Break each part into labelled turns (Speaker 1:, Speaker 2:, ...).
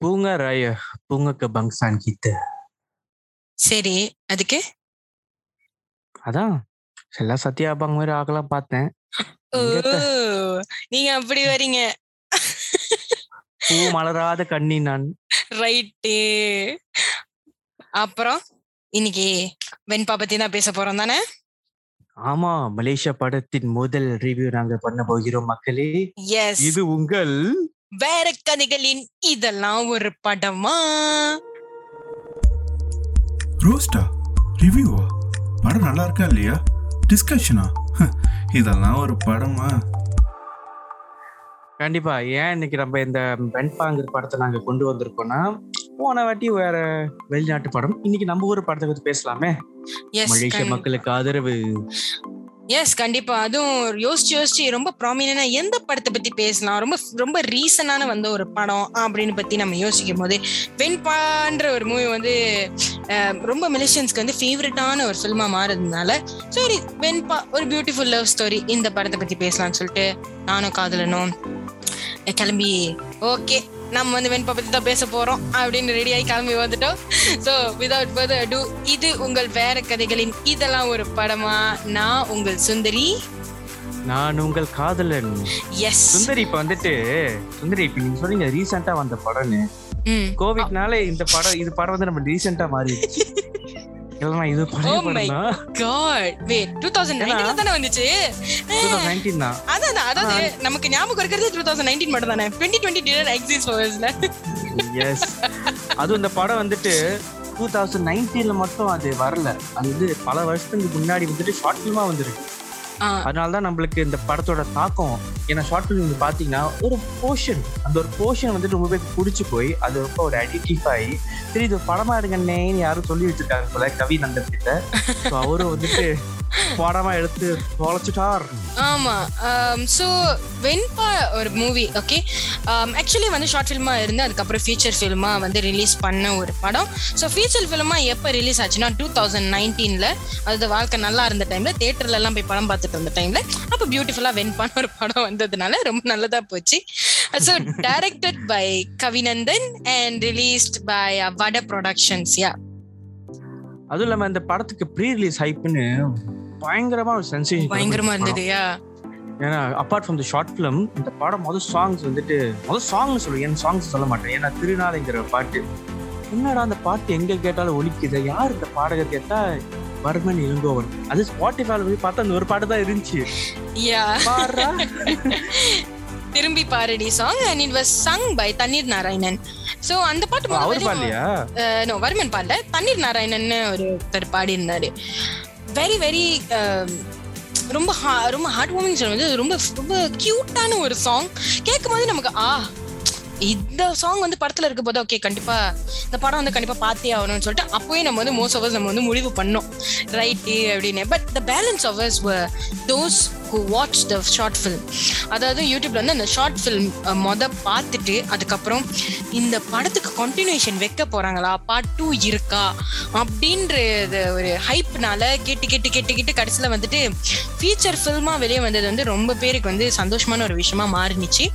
Speaker 1: Bunga raya, bunga kebangsaan kita.
Speaker 2: சரி அதுக்கு?
Speaker 1: அதான். எல்லா சத்யா அப்பாங்க மாதிரி ஆக்கலாம் பார்த்தேன்.
Speaker 2: ஓ நீங்க அப்படி வரீங்க.
Speaker 1: பூ மலராத கண்ணி நான்.
Speaker 2: ரைட்டு. அப்புறம்? இன்னைக்கு வெண்பா பத்தி தான் பேச போறோம் தானே?
Speaker 1: ஆமா மலேசியா படத்தின் முதல் ரிவ்யூ நாங்க பண்ண போகிறோம் மக்களே.
Speaker 2: எஸ்
Speaker 1: இது உங்கள்
Speaker 2: வேற கதைகளின் இதெல்லாம் ஒரு படமா?
Speaker 3: ரோஸ்டா ரிவ்யூவா? படம் நல்லா இருக்கா இல்லையா? டிஸ்கஷனா? இதெல்லாம் ஒரு படமா?
Speaker 1: கண்டிப்பா. ஏன் இன்னைக்கு நம்ம இந்த வெண்பாங்கிற படத்தை நாங்க கொண்டு வந்திருக்கோம்னா போன வாட்டி வேற வெளிநாட்டு படம். இன்னைக்கு நம்ம ஊர் படத்தை பத்தி பேசலாமே.
Speaker 2: எஸ்
Speaker 1: மலேசிய மக்களுக்கு ஆதரவு.
Speaker 2: எஸ் கண்டிப்பா. அதுவும் யோசிச்சு யோசிச்சு ரொம்ப ப்ராமினா எந்த படத்தை பத்தி பேசலாம்? ரொம்ப ரொம்ப ரீசனான வந்த ஒரு படம் அப்படின்னு பத்தி நம்ம யோசிக்கும் போது வெண்பான்ற ஒரு மூவி வந்து ரொம்ப மிலிஷியன்ஸ்க்கு வந்து ஃபேவரட்டான ஒரு ஃபில்மா மாறுறதுனால சரி வெண்பா ஒரு பியூட்டிஃபுல் லவ் ஸ்டோரி இந்த படத்தை பத்தி பேசலாம்னு சொல்லிட்டு நானும் காதலனும் கிளம்பி ஓகே நம்ம வந்து வெண்பா பத்தி தான் பேச போறோம் அப்படின்னு ரெடி ஆகி கிளம்பி வந்துட்டோம். ஸோ விதவுட் ஃபர்தர் டு இது உங்கள் வேற கதைகளின் இதெல்லாம் ஒரு படமா? நான் உங்கள் சுந்தரி.
Speaker 1: நான் உங்கள் காதலன்.
Speaker 2: எஸ்
Speaker 1: சுந்தரி இப்ப வந்துட்டு சுந்தரி இப்ப நீங்க சொன்னீங்க ரீசெண்டா வந்த படம்னு. கோவிட்னால இந்த படம் இது படம் வந்து நம்ம ரீசெண்டா மாறிடுச்சு. இல்லைன்னா இது பழைய
Speaker 2: Oh
Speaker 1: படம் தான்
Speaker 2: காட் வெயிட் தானே வந்துச்சு?
Speaker 1: தான்.
Speaker 2: அதான் அதாவது நமக்கு ஞாபகம் இருக்கிறது டூ தௌசண்ட் நைன்டீன் மட்டும் தானே. டுவெண்ட்டி டுவெண்ட்டி டினர் எக்ஸிஸ்ட் ஃபர்ஸ்ட்ல
Speaker 1: எஸ் அதுவும் இந்த படம் வந்துட்டு டூ தௌசண்ட் நைன்டீன்ல மட்டும் அது வரல. அது வந்து பல வருஷத்துக்கு முன்னாடி வந்துட்டு ஷார்ட் ஃபிலிமா வந்துருக்கு. அதனாலதான் நம்மளுக்கு இந்த படத்தோட தாக்கம். ஏன்னா ஷார்ட் ஃபிலிம் பாத்தீங்கன்னா ஒரு போர்ஷன் அந்த ஒரு போர்ஷன் வந்துட்டு ரொம்ப பேருக்கு பிடிச்சி போய் அது ரொம்ப ஒரு அடிக்டிவ் ஆகி சரி இது படமா எடுங்கன்னேன்னு யாரும் சொல்லி வச்சிருக்காங்க போல கவி நந்தன் கிட்ட அவரும் வந்துட்டு படமா எடுத்து தொலைச்சிட்டார்.
Speaker 2: ஆமா. ஸோ வெண்பா ஒரு மூவி ஓகே ஆக்சுவலி வந்து ஷார்ட் ஃபில்மா இருந்து அதுக்கப்புறம் ஃபீச்சர் ஃபில்மா வந்து ரிலீஸ் பண்ண ஒரு படம். ஸோ ஃபீச்சர் ஃபில்மா எப்போ ரிலீஸ் ஆச்சுன்னா டூ தௌசண்ட் நைன்டீன்ல அது வாழ்க்கை நல்லா இருந்த டைம்ல தேட்டர்ல எல்லாம் போய் படம் பார்த்துட்டு இருந்த டைம்ல அப்போ பியூட்டிஃபுல்லா வெண்பான ஒரு படம் வந்ததுனால ரொம்ப நல்லதா போச்சு. So directed by Kavinandhan and released by வட ப்ரொடக்ஷன்ஸ் யா
Speaker 1: அதுவும் இல்லாம இந்த படத்துக்கு ப்ரீ ரிலீஸ் ஹைப்னு பயங்கரமா ஒரு சென்சேஷன்
Speaker 2: பயங்கரமா இருந்தது யா
Speaker 1: ஏன்னா apart from the short film இந்த படம் முதல் சாங்ஸ் வந்துட்டு முதல் சாங்னு சொல்லுவேன் என் சாங்ஸ் சொல்ல மாட்டேன். ஏன்னா திருநாளைங்கிற பாட்டு. என்னடா அந்த பாட்டு எங்க கேட்டாலும் ஒலிக்குது? யார் இந்த பாடகர் கேட்டா? வர்மன் இளங்கோவன் அது ஸ்பாட்டிஃபைல போய் பார்த்தா அந்த ஒரு பாட்டு தான் இருந்துச்சு.
Speaker 2: Thirumbi Paaradi. Song and it was sung by தண்ணீர் நாராயணன் சோ அந்த பாட்டு
Speaker 1: அவர் பாடலையா?
Speaker 2: நோ வர்மன் பாடல. தண்ணீர் நாராயணன் ஒருத்தர் பாடி இருந்தாரு வெரி um, வெரி ரொம்ப ரொம்ப ஹார்ட் வார்மிங் சொல்லுவது ரொம்ப ரொம்ப கியூட்டான ஒரு சாங் கேட்கும் போது நமக்கு ஆ இந்த சாங் வந்து படத்துல இருக்க போது ஓகே கண்டிப்பா இந்த படம் வந்து கண்டிப்பா பார்த்தே ஆகணும்னு சொல்லிட்டு அப்போயே நம்ம வந்து மோஸ்ட் ஆஃப் நம்ம வந்து முடிவு பண்ணோம். ரைட்டு அப்படின்னு. But the balance hours those who watch the short film அதாவது யூடியூப்ல வந்து அந்த ஷார்ட் ஃபிலிம் மொத பார்த்துட்டு அதுக்கப்புறம் இந்த படத்துக்கு கண்டினியூஷன் வைக்க போறாங்களா? பார்ட் டூ இருக்கா? அப்படின்ற இது ஒரு ஹைப்னால கேட்டு கேட்டு கேட்டு கேட்டு கடைசியில் வந்துட்டு ஃபீச்சர் ஃபில்மா வெளியே வந்தது வந்து ரொம்ப பேருக்கு வந்து சந்தோஷமான ஒரு விஷயமா மாறினுச்சு.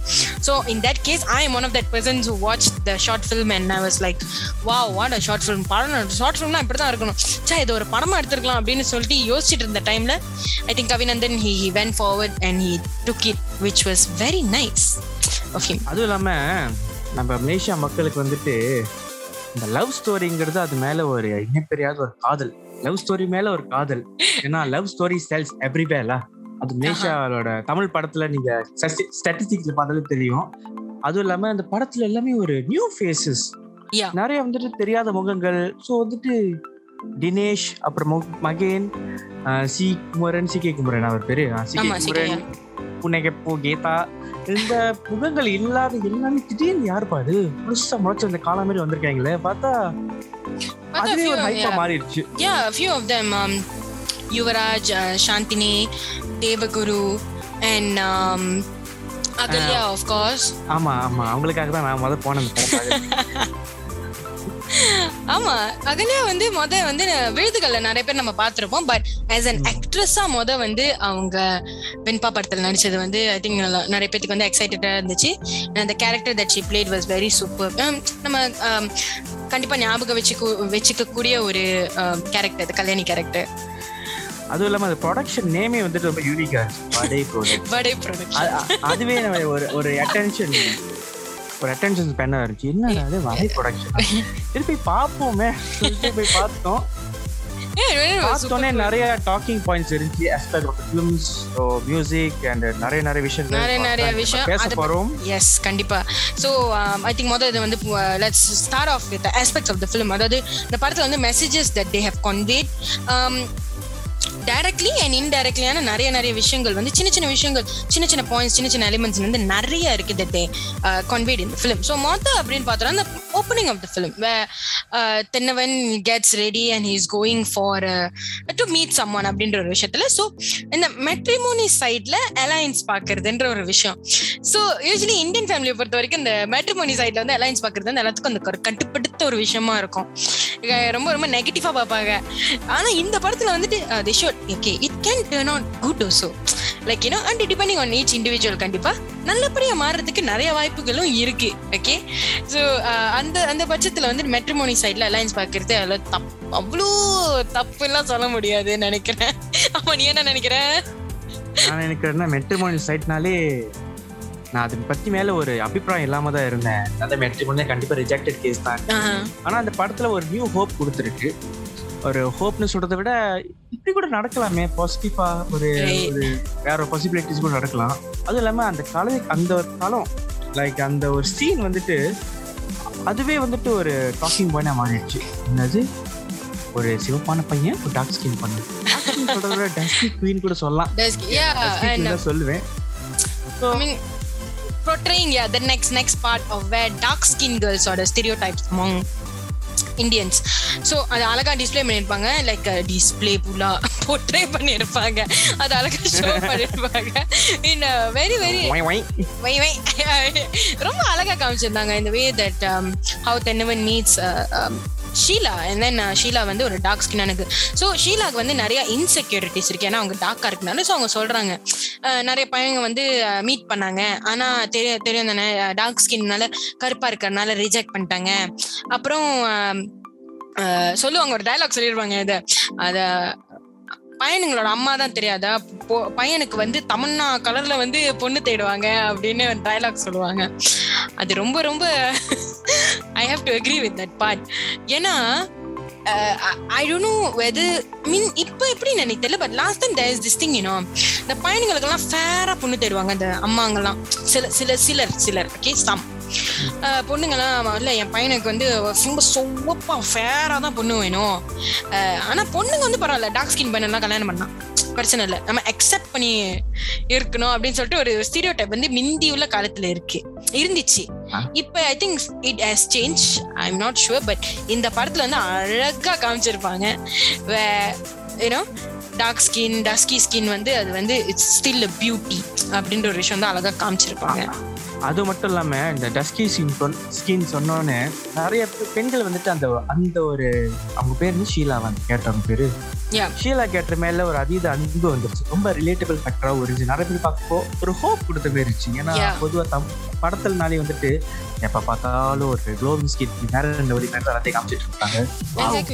Speaker 2: So in that case I am one of that persons who watch the short film and I was like wa what a short film படம் ஷார்ட் ஃபிலிம்லாம் இப்படி தான் இருக்கணும். சே இது ஒரு படமா எடுத்துருக்கலாம் அப்படின்னு சொல்லிட்டு யோசிச்சுட்டு இருந்த டைம்ல I think Kavinandhan he he went forward and he took it which was very nice of him
Speaker 1: அதுவும் இல்லாம நம்ம மலேசியா மக்களுக்கு வந்துட்டு இந்த லவ் ஸ்டோரிங்கிறது அது மேல ஒரு இணைப்பெரியாத ஒரு காதல். லவ் ஸ்டோரி மேல ஒரு காதல். ஏன்னா லவ் ஸ்டோரி செல்ஸ் எவ்ரிவேல அது மலேசியாவோட தமிழ் படத்துல நீங்க ஸ்டாட்டிஸ்டிக்ஸ்ல பார்த்தாலே தெரியும். அதுவும் இல்லாம அந்த படத்துல எல்லாமே ஒரு நியூ ஃபேஸஸ். நிறைய வந்துட்டு தெரியாத முகங்கள். ஸோ வந்துட்டு தினேஷ் அப்புறம் மகேன் C. Kumaran C. K. Kumaran அவர் பேரு. சி. கே. குமரன் புனகப்போ கீதா. இந்த முகங்கள் இல்லாத எல்லாமே திடீர்னு யாருப்பா அது? புதுசா முளைச்ச அந்த காலம் மாதிரி வந்திருக்காங்களே. பார்த்தா அதுவே ஒரு ஹைப்பா மாறிடுச்சு.
Speaker 2: Yeah, a few of them. Um, Yuvaraj, uh, Shantini, Devaguru, and um, Agalya, of course.
Speaker 1: ஆமா ஆமா. அவங்களுக்காக தான் நான் முத போனேன்.
Speaker 2: ஆமா அகல்யா வந்து மொத வந்து விழுதுகள்ல நிறைய பேர் நம்ம பார்த்திருப்போம். பட் ஆஸ் அன் ஆக்ட்ரஸா மொத வந்து அவங்க வெண்பா படத்துல நடிச்சது வந்து ஐ திங்க் நிறைய பேருக்கு வந்து எக்ஸைட்டடா இருந்துச்சு. அந்த character that she played was very super நம்ம um, கண்டிப்பா ஞாபகம் வச்சுக்க வச்சுக்க கூடிய ஒரு கேரக்டர் கல்யாணி கேரக்டர்
Speaker 1: அதுவும் இல்லாம அந்த ப்ரொடக்ஷன் நேமே வந்துட்டு ரொம்ப யூனிக்கா வடை ப்ராடக்ட்
Speaker 2: வடை ப்ரொடக்ஷன்
Speaker 1: அதுவே ஒரு ஒரு அட்டென்ஷன் ஒரு அட்டென்ஷன் ஸ்பென்னா இருந்துச்சு. என்ன அது வடை ப்ரொடக்ஷன் திருப்பி பார்ப்போமே போய் பார்த்தோம். பார்த்தோன்னே நிறைய டாக்கிங் பாயிண்ட்ஸ் இருந்துச்சு. Aspect of films music and நிறைய நிறைய விஷயங்கள்
Speaker 2: நிறைய நிறைய விஷயம்.
Speaker 1: பேச
Speaker 2: அது-
Speaker 1: போறோம்.
Speaker 2: எஸ் கண்டிப்பா. ஸோ ஐ திங்க் மொதல் இது வந்து let's start off with aspects of the film அதாவது இந்த படத்துல வந்து messages that they have conveyed. Directly and இன்டைரக்ட்லியான நிறைய நிறைய விஷயங்கள் வந்து சின்ன சின்ன விஷயங்கள் சின்ன சின்ன பாயிண்ட்ஸ் சின்ன சின்ன எலிமெண்ட்ஸ் வந்து நிறைய இருக்கு தட் தே கன்வேட் இந்த ஃபிலிம் ஸோ மொத்தம் அப்படின்னு பார்த்தோம்னா அந்த opening of the film Thennavan gets ready and he's going for to meet someone அப்படின்ற ஒரு விஷயத்துல. ஸோ இந்த மெட்ரிமோனி சைட்ல அலையன்ஸ் பார்க்கறதுன்ற ஒரு விஷயம். ஸோ யூஸ்வலி இந்தியன் ஃபேமிலியை பொறுத்த வரைக்கும் இந்த மேட்ரிமோனி சைட்ல வந்து அலையன்ஸ் பார்க்கறது வந்து எல்லாத்துக்கும் அந்த ஒரு கட்டுப்படுத்த ஒரு விஷயமா இருக்கும். ரொம்ப ரொம்ப நெகட்டிவா பார்ப்பாங்க. ஆனா இந்த படத்துல வந்துட்டு uh, short okay it can turn out good also like you know and depending on each individual கண்டிப்பா. நல்லபடியா மாறுறதுக்கு நிறைய வாய்ப்புகளும் இருக்கு ஓகே ஸோ அந்த அந்த பட்சத்துல வந்து மெட்ரிமோனி சைட்ல அலையன்ஸ் பார்க்கறது அவ்வளோ தப் அவ்வளோ தப்புலாம் சொல்ல முடியாதுன்னு நினைக்கிறேன். ஆமா நீ என்ன நினைக்கிற?
Speaker 1: நான் நினைக்கிறேன்னா மெட்ரிமோனி சைட்னாலே நான் அதை பத்தி மேல ஒரு அபிப்பிராயம் இல்லாம தான் இருந்தேன். அந்த மெட்ரிமோனி கண்டிப்பா ரிஜெக்டட் கேஸ் தான். ஆனா அந்த படத்துல ஒரு நியூ ஹோப் கொடுத்துருக்கு. ஒரு ஹோப்னு சொல்றதை விட இப்படி கூட நடக்கலாமே. பாசிட்டிவா ஒரு. ஒரு வேற ஒரு பாசிபிலிட்டிஸ் கூட நடக்கலாம். அதுவும் இல்லாம அந்த கலை அந்த ஒரு காலம் லைக் அந்த ஒரு சீன் வந்துட்டு அதுவே வந்துட்டு ஒரு டாக்கிங் பாயிண்டா மாறிடுச்சு. என்னது? ஒரு சிவப்பான பையன் ஒரு டார்க் ஸ்கின் பண்ணு. சொல்றத விட டஸ்கி குயின் கூட சொல்லலாம். சொல்லுவேன்.
Speaker 2: Portraying yeah the next next part of where dark skin girls are the stereotypes among Indians so அது அழகா டிஸ்ப்ளே பண்ணியிருப்பாங்க. லைக் டிஸ்ப்ளே ஃபுல்லா போர்ட்ரே பண்ணியிருப்பாங்க. அது அழகா ஷோ பண்ணியிருப்பாங்க. In very very. வை வை ரொம்ப அழகா காமிச்சிருந்தாங்க. இந்த way that how Thennavan meets Sheela and then uh, Sheela வந்து ஒரு டார்க் ஸ்கின் எனக்கு. ஸோ ஷீலாக்கு வந்து நிறைய இன்செக்யூரிட்டிஸ் இருக்கு. ஏன்னா அவங்க டார்க்கா இருக்கனால ஸோ அவங்க சொல்றாங்க. நிறைய பையங்க வந்து மீட் பண்ணாங்க. ஆனா தெரியும் தெரியும் தானே டார்க் ஸ்கின்னால கருப்பா இருக்கிறனால ரிஜெக்ட் பண்ணிட்டாங்க. அப்புறம் சொல்லுவாங்க ஒரு டயலாக் சொல்லிடுவாங்க இதை. அதை பையனுங்களோட அம்மா தான் தெரியாதா பையனுக்கு வந்து தமன்னா கலர்ல வந்து பொண்ணு தேடுவாங்க அப்படின்னு டைலாக் சொல்லுவாங்க. அது ரொம்ப ரொம்ப I have to agree with that part ஏன்னா ஐ டோன்ட் நோ வெது மீன் இப்போ எப்படி எனக்கு தெரியல but last time there is this thing you know இந்த பயணிகளுக்கெல்லாம் ஃபேராக பொண்ணு தேடுவாங்க அந்த அம்மாங்கெல்லாம். சில சில சிலர் சிலர் ஓகே சம் பொண்ணுங்கெல்லாம் இல்ல என் பையனுக்கு வந்து ரொம்ப சொவப்பா ஃபேரா தான் பொண்ணு வேணும். அஹ், ஆனா பொண்ணுங்க வந்து பரவாயில்ல. டார்க் ஸ்கின் பையனெல்லாம் கல்யாணம் பண்ணலாம். பிரச்சனை இல்லை. நம்ம அக்செப்ட் பண்ணி இருக்கணும் அப்படின்னு சொல்லிட்டு ஒரு ஸ்டீரியோ டைப் வந்து மிந்தி உள்ள காலத்துல இருக்கு. இருந்துச்சு. இப்ப I think it has change I am not sure but இந்த படத்துல வந்து அழகா காமிச்சிருப்பாங்க. You know dark skin dusky skin வந்து அது வந்து இட்ஸ் ஸ்டில் பியூட்டி அப்படின்ற ஒரு விஷயம் தான் அழகா காமிச்சிருப்பாங்க.
Speaker 1: அது மட்டும் இல்லாம இந்த டஸ்கி ஸ்கின் ஸ்கின் சொன்னோன்னே நிறைய பெண்கள் வந்துட்டு அந்த அந்த ஒரு அவங்க பேர் வந்து ஷீலா வந்து கேட்டவங்க பேரு. ஷீலா கேட்ட மேல ஒரு அதீத அன்பு வந்துருச்சு. ரொம்ப ரிலேட்டபிள் ஃபேக்டரா இருந்துச்சு நிறைய பேர் பார்க்கப்போ ஒரு ஹோப் கொடுத்த மாதிரி இருந்துச்சு. ஏன்னா
Speaker 2: Yeah.
Speaker 1: பொதுவா தம் படத்துலனாலே வந்துட்டு எப்ப பார்த்தாலும் ஒரு க்ளோவிங் ஸ்கின் நேரம் ரெண்டு வழி நேரத்தை எல்லாத்தையும் காமிச்சிட்டு இருப்பாங்க.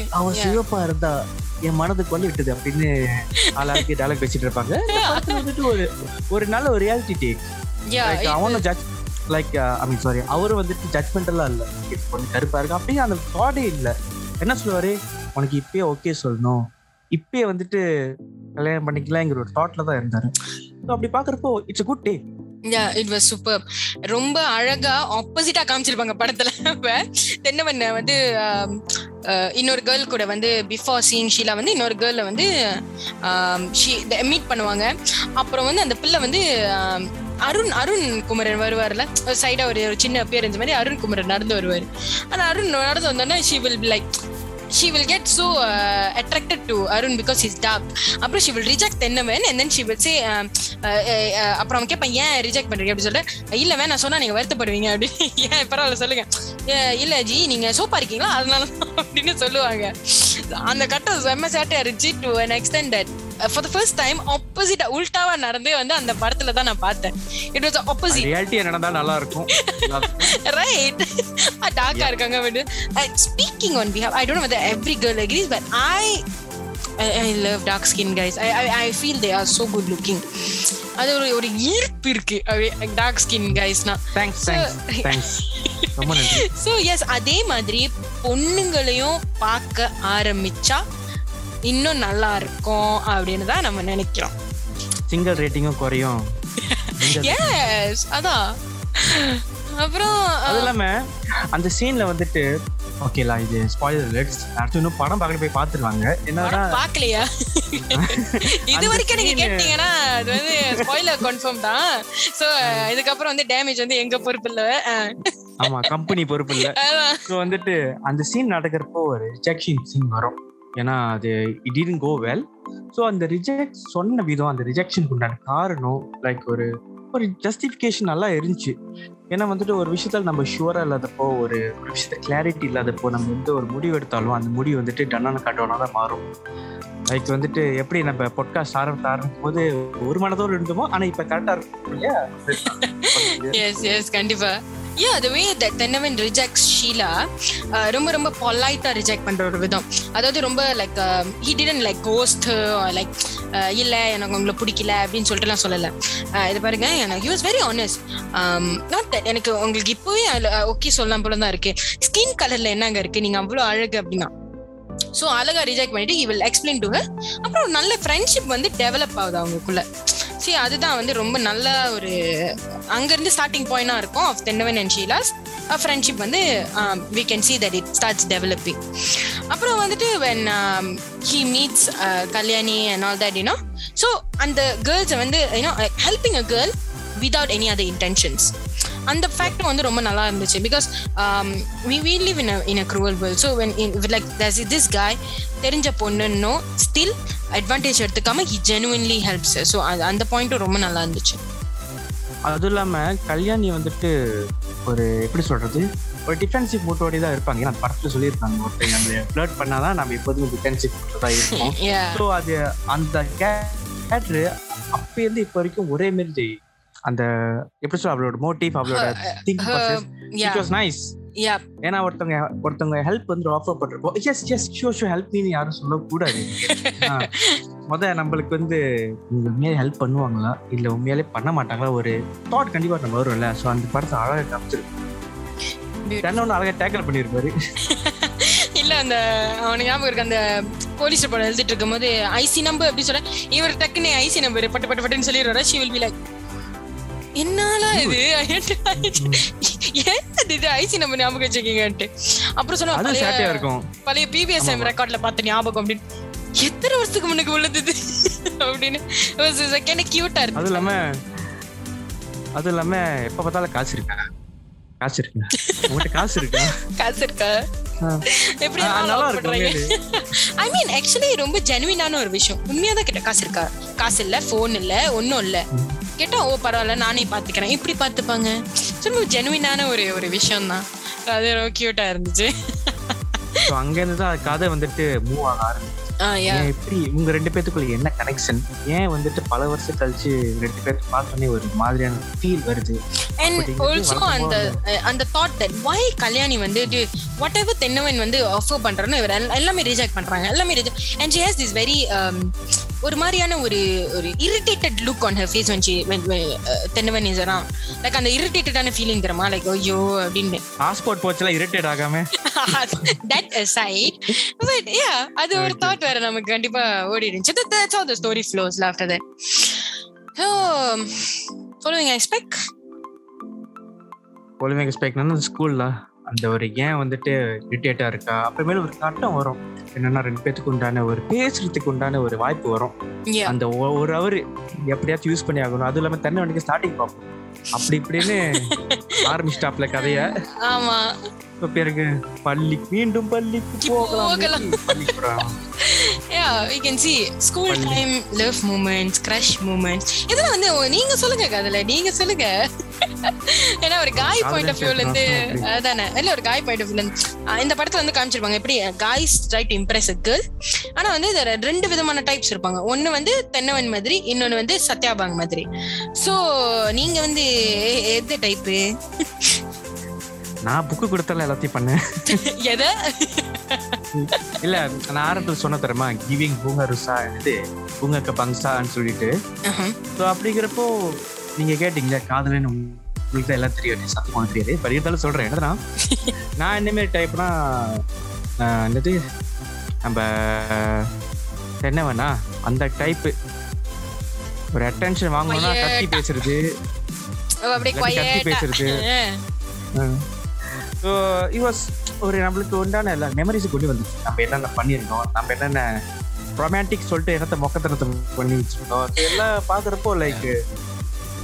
Speaker 1: அவன். சிவப்பா இருந்தா என் மனதுக்கு வந்து விட்டது அப்படின்னு ஆளாக்கி டயலாக் பேசிட்டு இருப்பாங்க. வந்துட்டு ஒரு ஒரு நல்ல ஒரு ரியாலிட்டி டேக் லைக் அவனும் judge like I mean sorry அவரு வந்துட்டு ஜட்மெண்டெல்லாம் இல்ல. பொண்ணு கருப்பா இருக்கு? அப்படியே அந்த தாடே இல்ல. என்ன சொல்லுவாரு? உனக்கு இப்பயே ஓகே சொல்லணும். இப்பயே வந்துட்டு கல்யாணம் பண்ணிக்கலாங்கிற ஒரு தாட்ல தான் இருந்தாரு. ஸோ அப்படி பாக்குறப்போ it's good day
Speaker 2: yeah it was super ரொம்ப அழகா ஆப்போசிட்டா காமிச்சிருப்பாங்க படத்துல. தென்னவன் வந்து ஆம், அஹ், இன்னொரு கேர்ள் கூட வந்து பிஃபோர் சீங் ஷீலா வந்து இன்னொரு கேர்ள வந்து மீட் பண்ணுவாங்க. அப்புறம் வந்து அந்த பிள்ளை வந்து ஆம், அருண் அருண் குமரன் வருவார்ல. சைடா ஒரு ஒரு சின்ன பேர் இந்த மாதிரி அருண் குமரன் நடந்து வருவார். ஆனா அருண் நடந்து வந்தோன்னா she will like she will get so attracted to Arun because is dark அப்புறம் she will reject Thennavan and then she will say அப்புறம் அவன் கேட்பேன் ஏன் ரிஜெக்ட் பண்றீங்க? அப்படின்னு சொல்லிட்டு இல்ல நான் சொன்னா நீங்க வருத்தப்படுவீங்க. அப்படின்னு ஏன் பரவாயில்ல சொல்லுங்க. இல்ல ஜி நீங்க சோப்பா இருக்கீங்களா? அதனால தான் அப்படின்னு சொல்லுவாங்க. அந்த கட்டம் செம்ம சேட்டையா இருந்துச்சு to an extent for the first time opposite உல்டாவா நடந்தே வந்து அந்த படத்துல தான் நான் பார்த்தேன். இட் வாஸ் ஆப்போசிட்
Speaker 1: ரியாலிட்டியா நடந்தா நல்லா இருக்கும்
Speaker 2: ரைட் டார்க்கா இருக்காங்க வந்து speaking on behalf I don't know every girl agrees but I I love dark skin guys I I feel they are so good looking அது ஒரு ஒரு ஈர்ப்பு இருக்கு. டார்க் ஸ்கின் கைஸ்னா
Speaker 1: தேங்க்ஸ் தேங்க்ஸ்
Speaker 2: ஸோ எஸ் அதே மாதிரி பொண்ணுங்களையும் பார்க்க ஆரம்பிச்சா இன்னும் நல்லா இருக்கும் அப்படின்னு தான் நம்ம நினைக்கிறோம்.
Speaker 1: சிங்கிள் ரேட்டிங்கும் குறையும்.
Speaker 2: எஸ் அதான். அப்புறம்
Speaker 1: அது இல்லாம அந்த சீன்ல வந்துட்டு ஓகேலா இது ஸ்பாயிலர் அலர்ட்ஸ் அடுத்து இன்னும் படம் பார்க்க போய் பார்த்துருவாங்க. என்னன்னா
Speaker 2: படம் பார்க்கலையா? இது வரைக்கும் நீங்க கேட்டீங்கன்னா அது வந்து ஸ்பாயிலர் கன்ஃபார்ம் தான். சோ இதுக்கப்புறம் வந்து டேமேஜ் வந்து எங்க பொறுப்பு இல்ல.
Speaker 1: ஆமா கம்பெனி பொறுப்பு இல்ல. ஸோ வந்துட்டு அந்த சீன் நடக்கிறப்போ ஒரு ரிஜெக்ஷன் சீன் வரும். ஏன்னா அது இட் கோ வெல் ஸோ அந்த ரிஜெக்ட் சொன்ன விதம் அந்த ரிஜெக்ஷனுக்கு உண்டான காரணம் லைக் ஒரு ஒரு ஜஸ்டிஃபிகேஷன் நல்லா இருந்துச்சு. ஏன்னா வந்துட்டு ஒரு விஷயத்தில் நம்ம ஷுவராக இல்லாதப்போ ஒரு ஒரு விஷயத்த கிளாரிட்டி இல்லாதப்போ நம்ம எந்த ஒரு முடிவு எடுத்தாலும் அந்த முடிவு வந்துட்டு டன்னான காட்டோனா தான் மாறும். லைக் வந்துட்டு எப்படி நம்ம பொட்காஸ்ட் ஆரம்பித்து ஆரம்பிக்கும் போது ஒரு மனதோடு இருந்தோமோ ஆனால் இப்போ கரெக்டாக இருக்கும் இல்லையா?
Speaker 2: எஸ் எஸ் கண்டிப்பாக yeah the way that Thennavan reject Sheela ரொம்ப ரொம்ப பொலைட்டாக ரிஜெக்ட் பண்ணுற ஒரு விதம். அதாவது ரொம்ப like he didn't like ghost like இல்லை எனக்கு உங்களை பிடிக்கல அப்படின்னு சொல்லிட்டுலாம் சொல்லலை. Uh, இது பாருங்க எனக்கு use very honest not that எனக்கு உங்களுக்கு இப்போவே ஓகே uh, சொல்லலாம் போல தான் இருக்கு. ஸ்கின் கலரில் என்னங்க இருக்கு? நீங்கள் அவ்வளோ அழகு அப்படின்னா. ஸோ அழகா ரிஜெக்ட் பண்ணிட்டு இ வில் எக்ஸ்பிளைன் டு அப்புறம் நல்ல ஃப்ரெண்ட்ஷிப் வந்து டெவலப் ஆகுது அவங்களுக்குள்ள. ஸோ அதுதான் வந்து ரொம்ப நல்ல ஒரு அங்கேருந்து ஸ்டார்டிங் பாயிண்டாக இருக்கும் of Thennavan and Sheela's friendship வந்து we can see that it starts developing அப்புறம் வந்துட்டு when he meets Kalyani and all that you know so அந்த கேர்ள்ஸை வந்து you know helping a girl without any other intentions அந்த ஃபேக்டும் வந்து ரொம்ப நல்லா இருந்துச்சு. Because we we live in in a cruel world so when like thus this guy தெரிஞ்ச பொண்ணுன்னோ ஸ்டில் அட்வான்டேஜ் எடுத்துக்காம ஹி ஜெனுவன்லி ஹெல்ப்ஸ் ஸோ அந்த பாயிண்ட்டும் ரொம்ப நல்லா இருந்துச்சு.
Speaker 1: அதுவும் இல்லாம கல்யாணி வந்துட்டு ஒரு எப்படி சொல்றது? ஒரு டிஃபென்சிவ் மூட்டோட தான் இருப்பாங்க. ஏன்னா படத்துல சொல்லியிருக்காங்க. ஒருத்தர் நம்ம ஃபிளர்ட் பண்ணாதான் நம்ம எப்போதுமே டிஃபென்சிவ் மூட்டோ தான் இருப்போம்.
Speaker 2: Yeah.
Speaker 1: ஸோ அது அந்த கேரக்டர் அப்ப இருந்து இப்போ வரைக்கும் ஒரே மாதிரி அந்த எப்படி சொல்ற அவளோட மோட்டிவ் அவளோட think
Speaker 2: her- it
Speaker 1: was nice
Speaker 2: yeah
Speaker 1: ஏன்னா ஒருத்தவங்க ஒருத்தவங்க ஹெல்ப் வந்து ஆஃபர் பண்றப்போ yes yes show show help மீன்னு யாரும் சொல்லக்கூடாது. முத நம்மளுக்கு வந்து உண்மையாலே ஹெல்ப் பண்ணுவாங்களா? இல்ல உண்மையாலே பண்ண மாட்டாங்களா? ஒரு தாட் கண்டிப்பா நம்ம வரும்ல. ஸோ அந்த படத்தை அழகா காமிச்சிருக்கு ஒன்று அழகா டேக்கிள் பண்ணியிருப்பாரு
Speaker 2: இல்ல அந்த அவனுக்கு ஞாபகம் இருக்கு அந்த போலீஸ் படம் எழுதிட்டு இருக்கும்போது ஐசி நம்பர் அப்படி சொல்ல இவர் டக்குன்னு ஐசி நம்பர் பட்டு பட்டு பட்டுன்னு சொல்லிடுவாரு ஷி வில் பி லைக் என்னால இது? என்னது இது? ஐசி நம்பர் ஞாபகம் வச்சிருக்கீங்கன்ட்டு. அப்புறம் சொன்னா
Speaker 1: அது
Speaker 2: பழைய-
Speaker 1: இருக்கும்.
Speaker 2: பழைய பிபிஎஸ்எம் ரெக்கார்ட்ல பார்த்த ஞாபகம் அப்படின்னு. எத்தனை வருஷத்துக்கு முன்னுக்கு உள்ளது அப்படின்னு. செகண்ட் கியூட்டா
Speaker 1: அது
Speaker 2: இருக்கு
Speaker 1: இல்லாம அது இல்லாம எப்ப பார்த்தாலும் காசு இருக்கா? காசு இருக்கா? உங்ககிட்ட காசு இருக்கா?
Speaker 2: காசு இருக்கா? எப்படி
Speaker 1: நல்லா இருக்கு
Speaker 2: ஐ மீன் ஆக்சுவலி ரொம்ப ஜெனுவினான ஒரு விஷயம். உண்மையா தான் கேட்ட காசு இருக்கா? காசு இல்ல போன் இல்ல ஒண்ணும் இல்ல. கேட்டா ஓ பரவாயில்ல நானே பாத்துக்கிறேன் இப்படி பாத்துப்பாங்க சும்மா ஜெனுவினான ஒரு ஒரு விஷயம் தான் அது ரொம்ப கியூட்டா இருந்துச்சு.
Speaker 1: ஸோ அங்க இருந்து தான் கதை வந்துட்டு மூவ் ஆக ஆரம்பிச்சு. ஏன் எப்படி உங்க ரெண்டு பேத்துக்குள்ள என்ன கனெக்ஷன் ஏன் வந்துட்டு பல வருஷம் கழிச்சு ரெண்டு பேர்த்து பார்த்தோன்னே ஒரு மாதிரியான ஃபீல் வருது?
Speaker 2: அண்ட் ஆல்சோ அந்த அந்த தாட் தட் வை கல்யாணி வந்து வாட் எவர் தென்னவன் வந்து ஆஃபர் பண்றான்னு இவர் எல்- எல்லாமே ரிஜெக்ட் பண்றாங்க. எல்லாமே reject and she has this very ஒரு மாதிரியான ஒரு ஒரு irritated look on her face uh, Thennavan is around. Like அந்த இரிட்டேட்டடான ஃபீலிங் தரமா லைக் ஐயோ அப்படின்னு.
Speaker 1: பாஸ்போர்ட் போச்செல்லாம் இரிட்டேட் ஆகாம.
Speaker 2: தட் aside பட் யா அது ஒரு தாட் வேற நமக்கு கண்டிப்பா ஓடி இருந்துச்சு. That- that's how the story flows after that. So following I expect
Speaker 1: Olympic expect ஸ்கூல்ல அந்த ஒரு ஏன் வந்துட்டு இரிட்டேட்டா இருக்கா? அப்புறமேல ஒரு கட்டம் வரும். என்னன்னா ரெண்டு பேத்துக்கு உண்டான ஒரு பேசுறதுக்கு உண்டான ஒரு வாய்ப்பு வரும். அந்த ஒரு அவர் எப்படியாச்சும் யூஸ் பண்ணி ஆகணும். அதுவும் இல்லாம தன்னை வண்டிக்கு ஸ்டார்டிங் பார்ப்போம். அப்படி இப்படின்னு ஆரம்பிச்சிட்டாப்ல கதைய.
Speaker 2: ஆமா.
Speaker 1: இப்ப பிறகு பள்ளி மீண்டும் பள்ளிக்கு போகலாம்.
Speaker 2: Yeah we can see school
Speaker 1: பள்ளி.
Speaker 2: time love moments crush moments இதெல்லாம் வந்து நீங்க சொல்லுங்க கதல. நீங்க சொல்லுங்க. ஏன்னா ஒரு காய் பாயிண்ட் ஆஃப் வியூல இருந்து. அதானே. இல்ல ஒரு காய் பாயிண்ட் ஆஃப் வியூல இந்த படத்துல வந்து காமிச்சிருப்பாங்க. எப்படி guys try to impress a girl ஆனா வந்து இதுல ரெண்டு விதமான டைப்ஸ் இருப்பாங்க. ஒன்னு வந்து தென்னவன் மாதிரி இன்னொன்னு வந்து சத்யாபாங் மாதிரி. சோ நீங்க வந்து எந்த டைப்பு
Speaker 1: நான் புக்கு கொடுத்தால எல்லாத்தையும் பண்ணேன்.
Speaker 2: எதை?
Speaker 1: இல்ல நான் ஆரம்பத்துல சொன்ன தரமா கிவிங் பூங்க ருசா இது பூங்கக்க பங்சான்னு சொல்லிட்டு. ஸோ அப்படிங்கிறப்போ நீங்க கேட்டீங்களா காதலன்னு உங்களுக்கு தான் எல்லாம் தெரியும் சத்தமாக தெரியாது பட் இருந்தாலும் சொல்றேன் என்னதுன்னா நான் என்ன மாதிரி டைப்னா என்னது நம்ம என்ன வேணா அந்த டைப்பு ஒரு அட்டென்ஷன் வாங்கணும்னா கத்தி. பேசுறது கத்தி. பேசுறது.
Speaker 2: Uh,
Speaker 1: ah. வாஸ் ஒரு நம்மளுக்கு உண்டான எல்லா மெமரிஸ் கொண்டு வந்துச்சு. நம்ம என்னென்ன பண்ணியிருந்தோம் நம்ம என்னென்ன ரொமான்டிக் சொல்லிட்டு என்னத்த மொக்கத்தனத்தை பண்ணி வச்சிருந்தோம் எல்லாம் பார்க்குறப்போ லைக்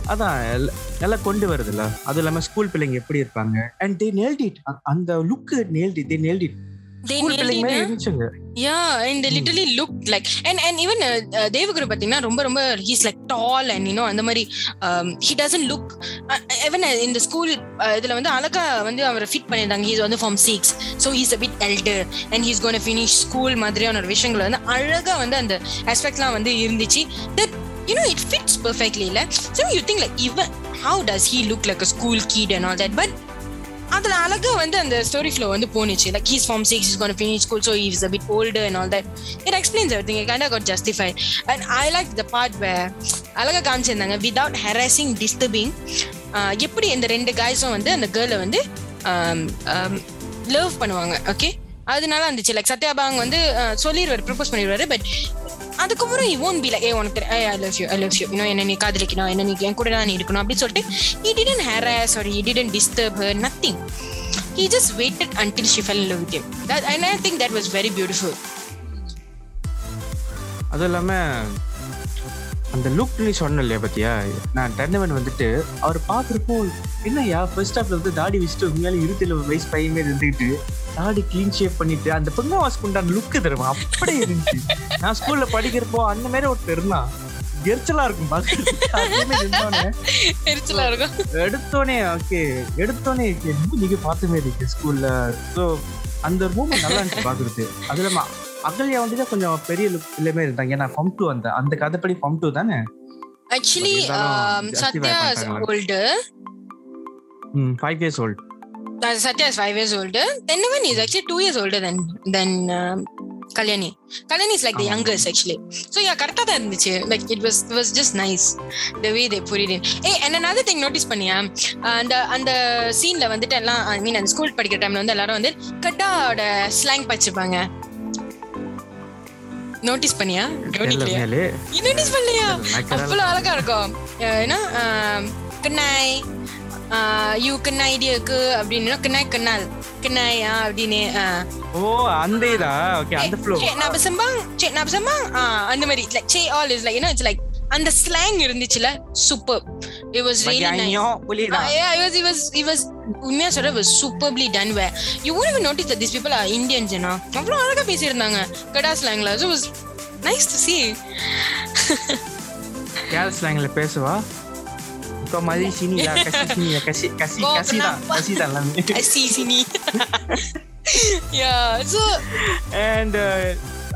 Speaker 1: அதான் எல்ல- எல்லாம் கொண்டு வருதுல்ல. அதுவும் இல்லாமல் ஸ்கூல் பிள்ளைங்க எப்படி இருப்பாங்க? அண்ட் தே நேல்டிட் இட் அந்த look nailed
Speaker 2: they nailed it
Speaker 1: They
Speaker 2: school nailed?
Speaker 1: இருந்துச்சுங்க
Speaker 2: Yeah, and they literally looked like and and even uh, uh, Devaguru பாத்தீங்கன்னா ரொம்ப ரொம்ப he's like tall and you know அந்த மாதிரி um, he doesn't look uh, even uh, in the school uh, இதுல வந்து அழகா வந்து அவரை ஃபிட் பண்ணியிருந்தாங்க he's வந்து form six so he's a bit elder and he's going to finish school மாதிரியான ஒரு விஷயங்கள் வந்து அழகா வந்து அந்த aspectலாம் வந்து இருந்துச்சு that you know it fits perfectly இல்ல so you think like even how does he look like a school kid and all that but அதுல அழகா வந்து அந்த ஸ்டோரி ஃப்ளோ வந்து போனுச்சு like he's form six is gone finish school so is a bit older and all that it explains every thing kind got justify and I like the part way அழகா காமிச்சிருந்தாங்க without ஹெராசிங் disturbing எப்படி இந்த ரெண்டு காய்ஸும் வந்து அந்த கேர்ளை வந்து love பண்ணுவாங்க okay அதனால இருந்துச்சு லைக் சத்யாபாங் வந்து சொல்லிடுவாரு ப்ரப்போஸ் பண்ணிடுவாரு பட் அதுக்கப்புறம் இ ஓன் பி ஏ உனக்கு I I love you I love you இன்னும் என்ன நீ காதலிக்கணும் என்ன நீ என் கூட தான் நீ இருக்கணும் அப்படின்னு சொல்லிட்டு he didn't harass or he didn't disturb her nothing he just waited until she fell love with that I think that was very beautiful
Speaker 1: அது இல்லாமல் அந்த லுக் நீ சொன்ன இல்லையா பத்தியா? நான் டென்னவன் வந்துட்டு அவர் பார்க்குறப்போ என்னய்யா ஃபர்ஸ்ட் ஹாஃப்ல வந்து தாடி வச்சுட்டு உண்மையாலே இருபத்தி ஒரு வயசு பையன் மாதிரி இருந்துக்கிட்டு தாடி க்ளீன் ஷேப் பண்ணிட்டு அந்த பொங்கா வாஸ் உண்டான லுக்கு தருமா அப்படியே இருந்துச்சு. நான் ஸ்கூல்ல படிக்கிறப்போ அந்த மாதிரி ஒருத்தர் இருந்தான். எரிச்சலா இருக்கும்
Speaker 2: எரிச்சலா இருக்கும்.
Speaker 1: எடுத்தோனே ஓகே ரொம்ப நீங்க பார்த்த மாதிரி இருக்கு ஸ்கூல்ல ஸோ அந்த மூமெண்ட் நல்லா இருந்துச்சு பாக்குறது அது இல்லாம அகல்யா வந்து தான் கொஞ்சம் பெரிய லுக் எல்லாமே இருந்தாங்க ஏன்னா ஃபம் டூ அந்த அந்த கதைப்படி ஃபம் டூ தானே
Speaker 2: actually
Speaker 1: இருந்தாலும்
Speaker 2: um,
Speaker 1: justify
Speaker 2: satya is
Speaker 1: பண்ணிட்டாங்களா?
Speaker 2: older
Speaker 1: ம் five years old
Speaker 2: uh, satya is five years older then is actually two years older than than um, kalyani kalyani is like the
Speaker 1: ஆமா.
Speaker 2: youngest actually so yeah கரெக்டா தான் இருந்துச்சு like it was it was just nice the way they put it in hey and another thing notice பண்ணியா அந்த அந்த சீன்ல வந்துட்டு எல்லாம் ஐ மீன் அந்த ஸ்கூல் படிக்கிற டைம்ல வந்து எல்லாரும் வந்து கட்டாவோட ஸ்லாங் படிச்சிருப்பாங்க நோட்டீஸ் பண்ணியா? கவனிக்கலையா
Speaker 1: மேலே
Speaker 2: நோட்டீஸ் பண்ணலையா?
Speaker 1: நான்
Speaker 2: அவ்வளவு அழகா இருக்கும். என்ன? கண்ணாய் யூ கண்ணாய் இடியக்கு அப்படின்னு. கண்ணாய் கண்ணால் கண்ணாயா அப்படின்னு.
Speaker 1: ஓ அந்த இதா ஓகே அந்த ஃப்ளோ
Speaker 2: சே, நான் சம்பாங் சே நான் சம்பாங் அந்த மாதிரி. Like say all is like you know it's like அந்த ஸ்லாங் இருந்துச்சுல? சூப்பர் வாஸ் ரியலி நைஸ்
Speaker 1: புலிதா
Speaker 2: Uh, yeah, it was, it was, it was, உண்மையா சொல்ற was superbly done where you won't even notice that these people are Indians, you know. அவ்வளவு அழகா பேசியிருந்தாங்க கடா ஸ்லாங்ல so it was nice to see.
Speaker 1: Care ஸ்லாங்ல பேசுவா இப்போ மதி சினியா கசி சினியா கசி கசி
Speaker 2: Go,
Speaker 1: கசி தான்
Speaker 2: Pranapa.
Speaker 1: கசி தான் எல்லாமே
Speaker 2: I see sini. Yeah so
Speaker 1: and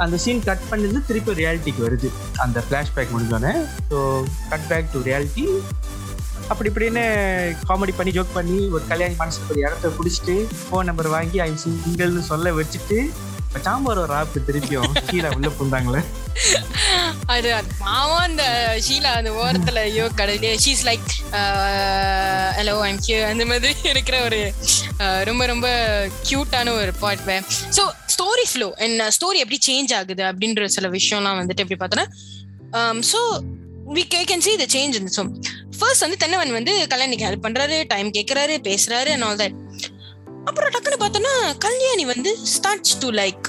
Speaker 1: அந்த சீன் கட் பண்ணது திருப்பி ரியாலிட்டிக்கு வருது. அந்த ஃப்ளாஷ்பேக் முடிஞ்சோடனே so cut back to reality அப்படி இப்படின்னு காமெடி பண்ணி ஜோக் பண்ணி ஒரு கல்யாணி மனசுக்கு ஒரு இடத்த பிடிச்சிட்டு ஃபோன் நம்பர் வாங்கி ஐ சிங்கிள்னு சொல்ல வச்சுட்டு சாம்பார் ஒரு ஆப்பு திருப்பியும் கீழே உள்ள புந்தாங்களே
Speaker 2: அது அது பாவம் அந்த ஷீலா அந்த ஓரத்துல ஐயோ கடவுளே she's like hello I'm cute அந்த மாதிரி இருக்கிற ஒரு uh, ரொம்ப ரொம்ப கியூட்டான ஒரு part so story flow and story எப்படி சேஞ்ச் ஆகுது அப்படின்ற சில விஷயம்லாம் வந்துட்டு எப்படி பார்த்தோன்னா um, so we K can see the change in so first வந்து தென்னவன் வந்து கல்யாணிக்கு ஹெல்ப் பண்றாரு டைம் கேட்கறாரு பேசுறாரு அண்ட் ஆல் தட் அப்புறம் டக்குன்னு பார்த்தோன்னா கல்யாணி வந்து starts to like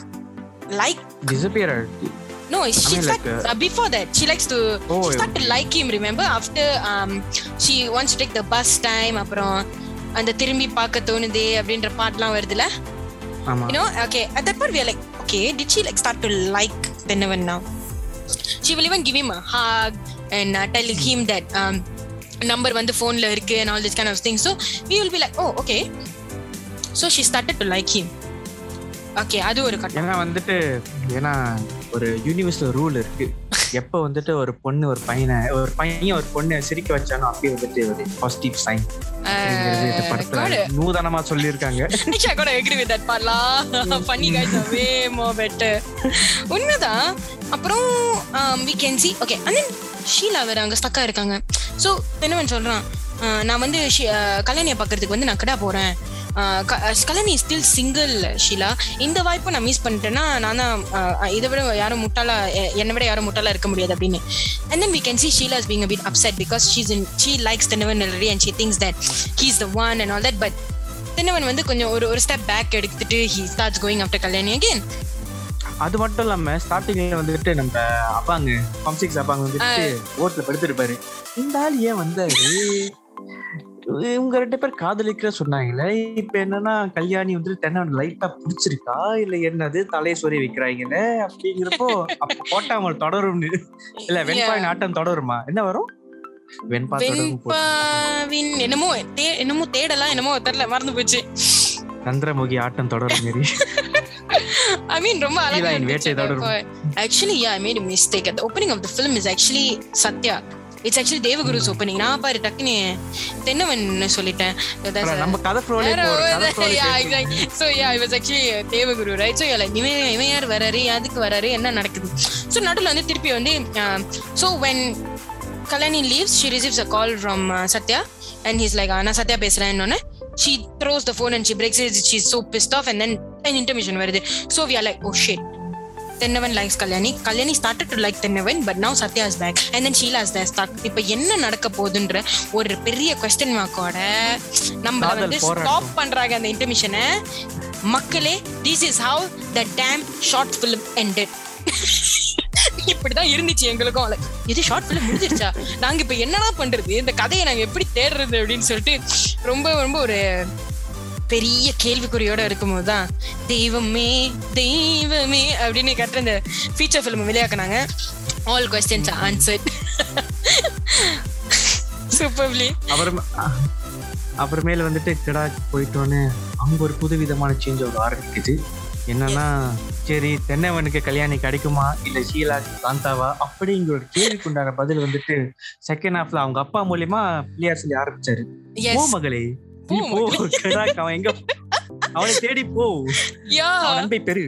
Speaker 2: like
Speaker 1: disappear
Speaker 2: No, she
Speaker 1: mean,
Speaker 2: start,
Speaker 1: like,
Speaker 2: uh, before that she likes to
Speaker 1: Oh,
Speaker 2: she start to like him. Remember after um she wants to take the bus time. அப்புறம் அந்த திரும்பி பார்க்க தோணுதே அப்படின்ற பாட்டுலாம் வருதுல
Speaker 1: ஆமா
Speaker 2: you know okay at that point we are like okay did she like start to like Tenavan now she will even give him a hug and uh, tell him that um number வந்து phoneல இருக்கு and all this kind of things so we will be like oh okay so she started to like him okay அது ஒரு கட்டம்
Speaker 1: ஏன்னா வந்துட்டு ஏன்னா ஒரு universal rule இருக்கு எப்ப வந்துட்டு ஒரு பொண்ணு ஒரு பையனை ஒரு பையன் ஒரு பொண்ணை சிரிக்க வச்சானோ அப்பயே வந்துட்டு ஒரு பாசிட்டிவ் சைன் நூதனமா
Speaker 2: I gotta agree with that part lah. Funny guys are way more better. உண்மைதான் அப்புறம் um, can see okay and then Sheila வேற அங்க ஸ்டக்கா இருக்காங்க ஸோ தென்னவன் சொல்றான்? நான் வந்து கல்யாணியை பார்க்கறதுக்கு வந்து நான் கடா போறேன். கலனி ஸ்டில் சிங்கிள் ஷீலா. இந்த வாய்ப்பை நான் மிஸ் பண்ணிட்டேன்னா நான் தான் இதை விட யாரும் முட்டாளா என்னை விட யாரும் முட்டாளா இருக்க முடியாது அப்படின்னு. And then we can see Sheela is being a upset because she's in she likes Thennavan already and she thinks that that he's the one and all that Thennavan வந்து கொஞ்சம் ஒரு ஒரு ஸ்டெப் பேக் எடுத்துட்டு he starts going after Kalyani again
Speaker 1: அது மட்டும் இல்லாம ஸ்டார்டிங்ல வந்துட்டு நம்ம அப்பாங்க பம்சிக்ஸ் அப்பாங்க வந்துட்டு ஓட்டுல படுத்திருப்பாரு. இந்த ஆள் ஏன் வந்தாரு? இவங்க ரெண்டு பேர் காதலிக்கிற சொன்னாங்களே இப்ப என்னன்னா கல்யாணி வந்துட்டு தென்னவன் லைட்டா பிடிச்சிருக்கா? இல்ல என்னது தலையை சொறி வைக்கிறாங்களே அப்படிங்கிறப்போ அப்ப போட்டாமல் தொடரும்னு. இல்ல வெண்பாயின் ஆட்டம் தொடருமா? என்ன வரும்? வெண்பா தொடரும் போட்டு.
Speaker 2: வெண்பாவின் என்னமோ என்னமோ தேடலாம் என்னமோ தெரியல மறந்து போச்சு.
Speaker 1: சந்திரமுகி ஆட்டம் தொடரும் மாரி.
Speaker 2: ஐ மீன் ரொம்ப அழகா. Actually I made mistake the opening of the film is actually Sathya it's actually Devaguru's opening நான் பாரு டக்குன்னு தென்னவன் சொல்லிட்டேன்.
Speaker 1: நம்ம கதை
Speaker 2: so yeah was actually Devaguru right so like இவன் இவன் யார் வராரு? அதுக்கு வராரு? என்ன நடக்குது? ஸோ நடுவில் வந்து திருப்பி வந்து so when Kalyani leaves she receives a call from Sathya and he's like நான் சத்யா பேசுறேன்னு she throws the phone and she breaks it. She's so pissed off. And then an intermission வருது. So we are like oh shit. Thennavan likes Kalyani. Kalyani started to like Thennavan but now Sathya is back. And then Sheela there. Stuck இப்போ என்ன நடக்க போகுதுன்ற ஒரு பெரிய question மார்க்கோட
Speaker 1: காதல்
Speaker 2: வந்து. Stop பண்றாங்க அந்த இன்டர்மிஷனை மக்களே this is how the damn short film ended. இப்படிதான் இருந்துச்சு எங்களுக்கும். Like, இது ஷார்ட் ஃபிலிம் முடிஞ்சிருச்சா? நாங்க இப்ப என்னடா பண்றது? இந்த கதையை நாங்க எப்படி தேடுறது அப்படின்னு சொல்லிட்டு ரொம்ப ரொம்ப ஒரு பெரிய கேள்விக்குறியோட இருக்கும்போது தான் தெய்வமே தெய்வமே அப்படின்னு கட்டுற இந்த ஃபீச்சர் ஃபிலிம் வெளியாக்குனாங்க. ஆல் கொஸ்டின்ஸ் ஆன்சர்ட் சூப்பர்லி
Speaker 1: அப்புறம் அப்புறமேல வந்துட்டு கிடாக்கு போயிட்டோன்னு அங்க ஒரு புது விதமான சேஞ்ச் ஒரு ஆரம்பிக்குது. என்னன்னா சரி தென்னவனுக்கு கல்யாணி கிடைக்குமா? இல்ல ஷீலா காந்தாவா அப்படிங்கிற ஒரு கேள்விக்கு உண்டான பதில் வந்துட்டு செகண்ட் ஹாஃப்ல அவங்க அப்பா மூலியமா பிள்ளையார் சொல்லி ஆரம்பிச்சாரு.
Speaker 2: எஸ்
Speaker 1: மகளே.
Speaker 2: போ
Speaker 1: அவன் எங்க அவனை தேடி போ.
Speaker 2: யா.
Speaker 1: அவன் அன்பை பெரு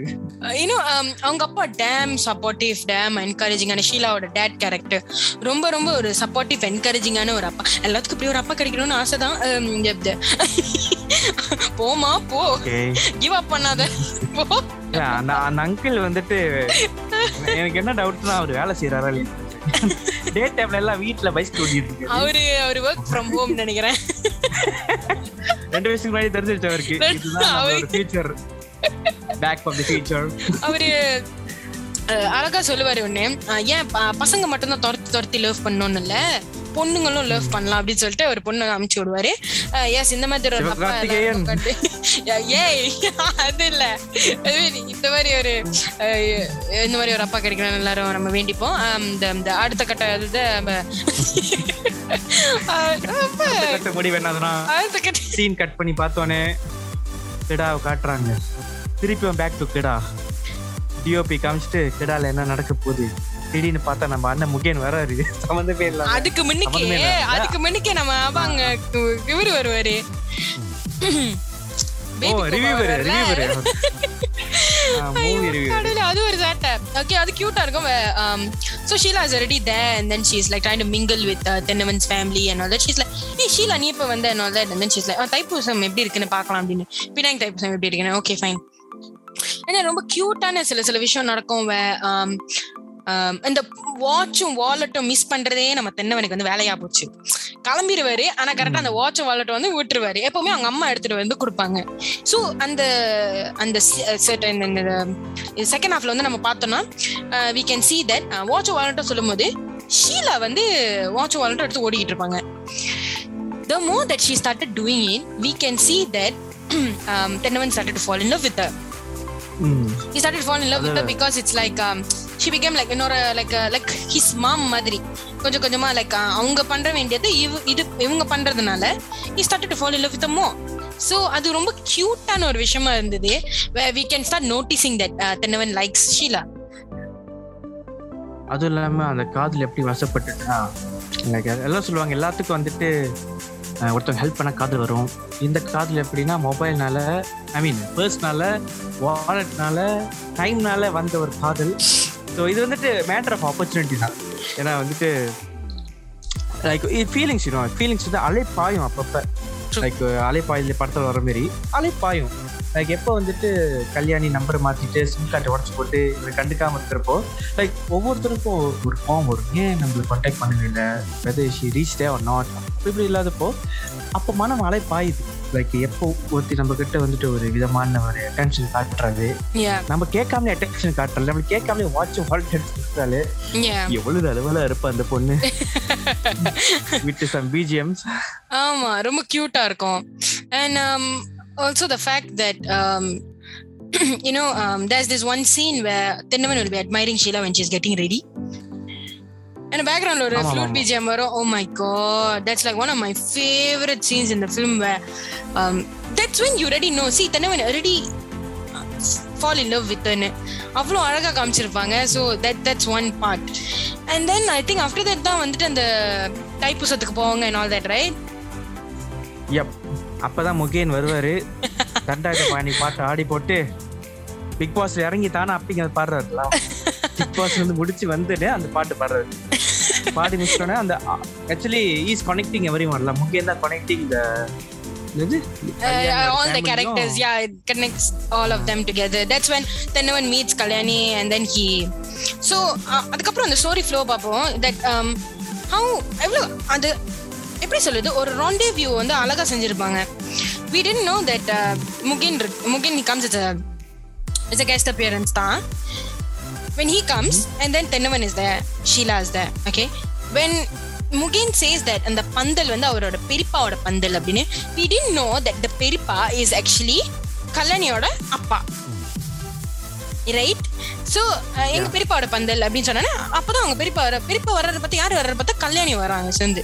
Speaker 2: இன்னும் அவங்க அப்பா டேம் சப்போர்ட்டிவ் டேம் என்கரேஜிங்கான ஷீலாவோட டேட் கேரக்டர் ரொம்ப ரொம்ப ஒரு சப்போர்ட்டிவ் என்கரேஜிங்கான ஒரு அப்பா. எல்லாத்துக்கும் இப்படி ஒரு அப்பா கிடைக்கணும்னு ஆசை தான் போமா போ. கிவ் அப் பண்ணாத. போ.
Speaker 1: அந்த அங்கிள் வந்துட்டு எனக்கு என்ன டவுட்னா அவர் வேலை செய்யறாரா இல்லையா? டே டைம்ல எல்லாம் வீட்டுல பைக் ஓட்டிட்டு இருக்கு
Speaker 2: அவரு அவரு ஒர்க் ஃப்ரம் ஹோம் நினைக்கிறேன்.
Speaker 1: ரெண்டு வயசுக்கு முன்னாடி அவருக்கு.
Speaker 2: ரெண்டு-
Speaker 1: இதுதான்
Speaker 2: அவருக்கு-
Speaker 1: future back of the future
Speaker 2: அவரு அழகா சொல்லுவாரு ஒண்ணு. ஏன் பசங்க மட்டும்தான் துரத்தி துரத்தி லவ் பண்ணணும்னு இல்ல? பொண்ணுங்களும் லவ் பண்ணலாம் அப்படின்னு சொல்லிட்டு ஒரு பொண்ணு அமுச்சு விடுவாரு. எஸ் இந்த மாதிரி ஒரு அப்பா ஏய் அது இல்ல. இந்த மாதிரி ஒரு இந்த மாதிரி ஒரு அப்பா கிடைக்கணும் எல்லாரும் நம்ம வேண்டிப்போம். இந்த இந்த அடுத்த கட்ட இது
Speaker 1: முடிவு என்னதுன்னா சீன் கட் பண்ணி பார்த்தோன்னே கிடாவை காட்டுறாங்க. திருப்பி பேக் டு கிடா. டிஓபி காமிச்சிட்டு கிடால என்ன நடக்க போகுது? திடீர்னு பார்த்தா நம்ம அண்ணன் முகேன் வராரு. சம்மந்தமே இல்ல
Speaker 2: அதுக்கு முன்னுக்கே. அதுக்கு முன்னுக்கே நம்ம அவங்க இவரு வருவாரு.
Speaker 1: ஓ
Speaker 2: அது ஒரு சேட்டை. ஓகே அது கியூட்டா இருக்கும். So Sheela is she's like trying to mingle with uh, Thennavan's family and all that. She's like ஏய் ஷீலா நீ இப்போ வந்த and all that? And then she's like "ஆ, தைப்பூசம் எப்படி இருக்குன்னு பார்க்கலாம் அப்படின்னு. பினாங் தைப்பூசம் எப்படி இருக்குன்னு? ஓகே ஃபைன் ஏன்னா ரொம்ப கியூட்டான சில சில விஷயம் நடக்கும். வே- um, இந்த வாட்சும் வாலெட்டும் மிஸ் பண்றதே நம்ம தென்னவனுக்கு வந்து வேலையா போச்சு. கிளம்பிடுவாரு ஆனா கரெக்டா அந்த வாட்சும் வாலெட்டும் வந்து விட்டுருவாரு. எப்பவுமே அவங்க அம்மா எடுத்துட்டு வந்து கொடுப்பாங்க. ஸோ அந்த அந்த செகண்ட் ஹாஃப்ல வந்து நம்ம பார்த்தோம்னா we can see that watch வாலெட்டும் சொல்லும் போது ஷீலா வந்து வாட்ச் வாலெட்டும் எடுத்து ஓடிக்கிட்டு இருப்பாங்க. The more that she start doing in we can see that Thennavan start started to fall in love He started to fall in love with her because it's like um, she became like இன்னொரு like uh, like his mom மாதிரி கொஞ்சம் கொஞ்சமா like uh, அவங்க பண்ற வேண்டியது இவ இது இவங்க பண்றதுனால he started to fall in love with her more. So அது ரொம்ப கியூட்டான ஒரு விஷயமா இருந்தது where we can start noticing that uh, Tenavan likes Sheila.
Speaker 1: அதுவும் இல்லாம அந்த காதல் எப்படி வசப்பட்டுட்டுனா எல்லாம் சொல்லுவாங்க எல்லாத்துக்கும் வந்துட்டு ஒருத்தவங்க ஹெல்ப் பண்ண காதல் வரும். இந்த காதல் எப்படின்னா மொபைல்னால ஐ மீன் பர்ஸ்னால வாலெட்னால டைம்னால வந்த ஒரு காதல். ஸோ இது வந்துட்டு மேட்டர் ஆஃப் ஆப்பர்ச்சுனிட்டி தான். ஏன்னா வந்துட்டு லைக் ஃபீலிங்ஸ் இன்னும் ஃபீலிங்ஸ் வந்து அலைப்பாயும் அப்பப்போ. லைக் uh, அலைப்பாயில் படத்தில் வர மாதிரி அலைப்பாயும். லைக் எப்போ வந்துட்டு கல்யாணி நம்பர் மாற்றிட்டு சிம் கார்டை உடச்சி போட்டு இதை கண்டுக்காமல் இருக்கிறப்போ லைக் ஒவ்வொருத்தருக்கும் ஒரு ஃபார்ம் வரும் ஏன் நம்மளுக்கு கான்டாக்ட் பண்ணவே இல்லை whether she reached or not இப்படி இல்லாதப்போ அப்போ மனம் அலைப்பாயுது. லைக் எப்போ ஒருத்தி நம்ம கிட்ட வந்துட்டு ஒரு விதமான ஒரு அட்டென்ஷன் காட்டுறது? நம்ம கேட்காமலே அட்டென்ஷன் காட்டுறது நம்ம கேட்காமலே வாட்ச் ஹால்ட் எடுத்துட்டாலே. எவ்வளவு அளவுல இருப்பா அந்த பொண்ணு? விட்டு சம் பிஜிஎம்ஸ்
Speaker 2: ஆமா ரொம்ப கியூட்டா இருக்கும். And also the fact that you know um, there's this one scene where Tinnaman will be admiring Sheila when she's getting ready. And பேக்ரவுண்ட்ல ஒரு ஃப்ளூட். பிஜிஎம் வரும். ஓ my god that's like one of my favourite scenes in the film that's when you really know see Thennavan really fall in love வித்னு அவ்வளோ அழகா காமிச்சிருப்பாங்க. So that that's one part and then I think after that தான் வந்துட்டு அந்த தைப்பூசத்துக்கு போவாங்க and all that right
Speaker 1: yup அப்பதான் முகேன் வருவாரு. தண்டாயுத பாணி பாட்டு ஆடி போட்டு பிக் பாஸ்ல இறங்கி தானே அப்படிங்க அது பாஸ் வந்து முடிச்சு வந்துட்டு அந்த பாட்டு பாடுறாரு பாடி முடிச்சோடனே அந்த ஆக்சுவலி இஸ் கனெக்டிங் எவரி ஒன்ல முகேன் தான் connecting the
Speaker 2: uh, all the characters yeah it connects all of them together. That's when Tenavan meets Kalyani and then he. So uh, அதுக்கப்புறம் அந்த ஸ்டோரி ஃப்ளோ பார்ப்போம். தட் how எவ்வளோ அது எப்படி சொல்லுது ஒரு ராண்டே வியூ வந்து அழகா செஞ்சிருப்பாங்க. We didn't know that uh, Mugen Mugen as a as a guest appearance தான். When he comes and then Tenavan is there Sheila is there okay? When Mugen says that அந்த பந்தல் வந்து அவரோட பெரியப்பாவோட பந்தல் அப்படின்னு we didn't know that the பெரியப்பா is actually கல்யாணியோட அப்பா. Right so எங்க பெரியப்பாவோட பந்தல் அப்படின்னு சொன்னா அப்பதான் அவங்க பெரியப்பா வர பெரியப்பா வர்றத பத்தி யார் வர்றத பார்த்தா கல்யாணி வராங்க சேர்ந்து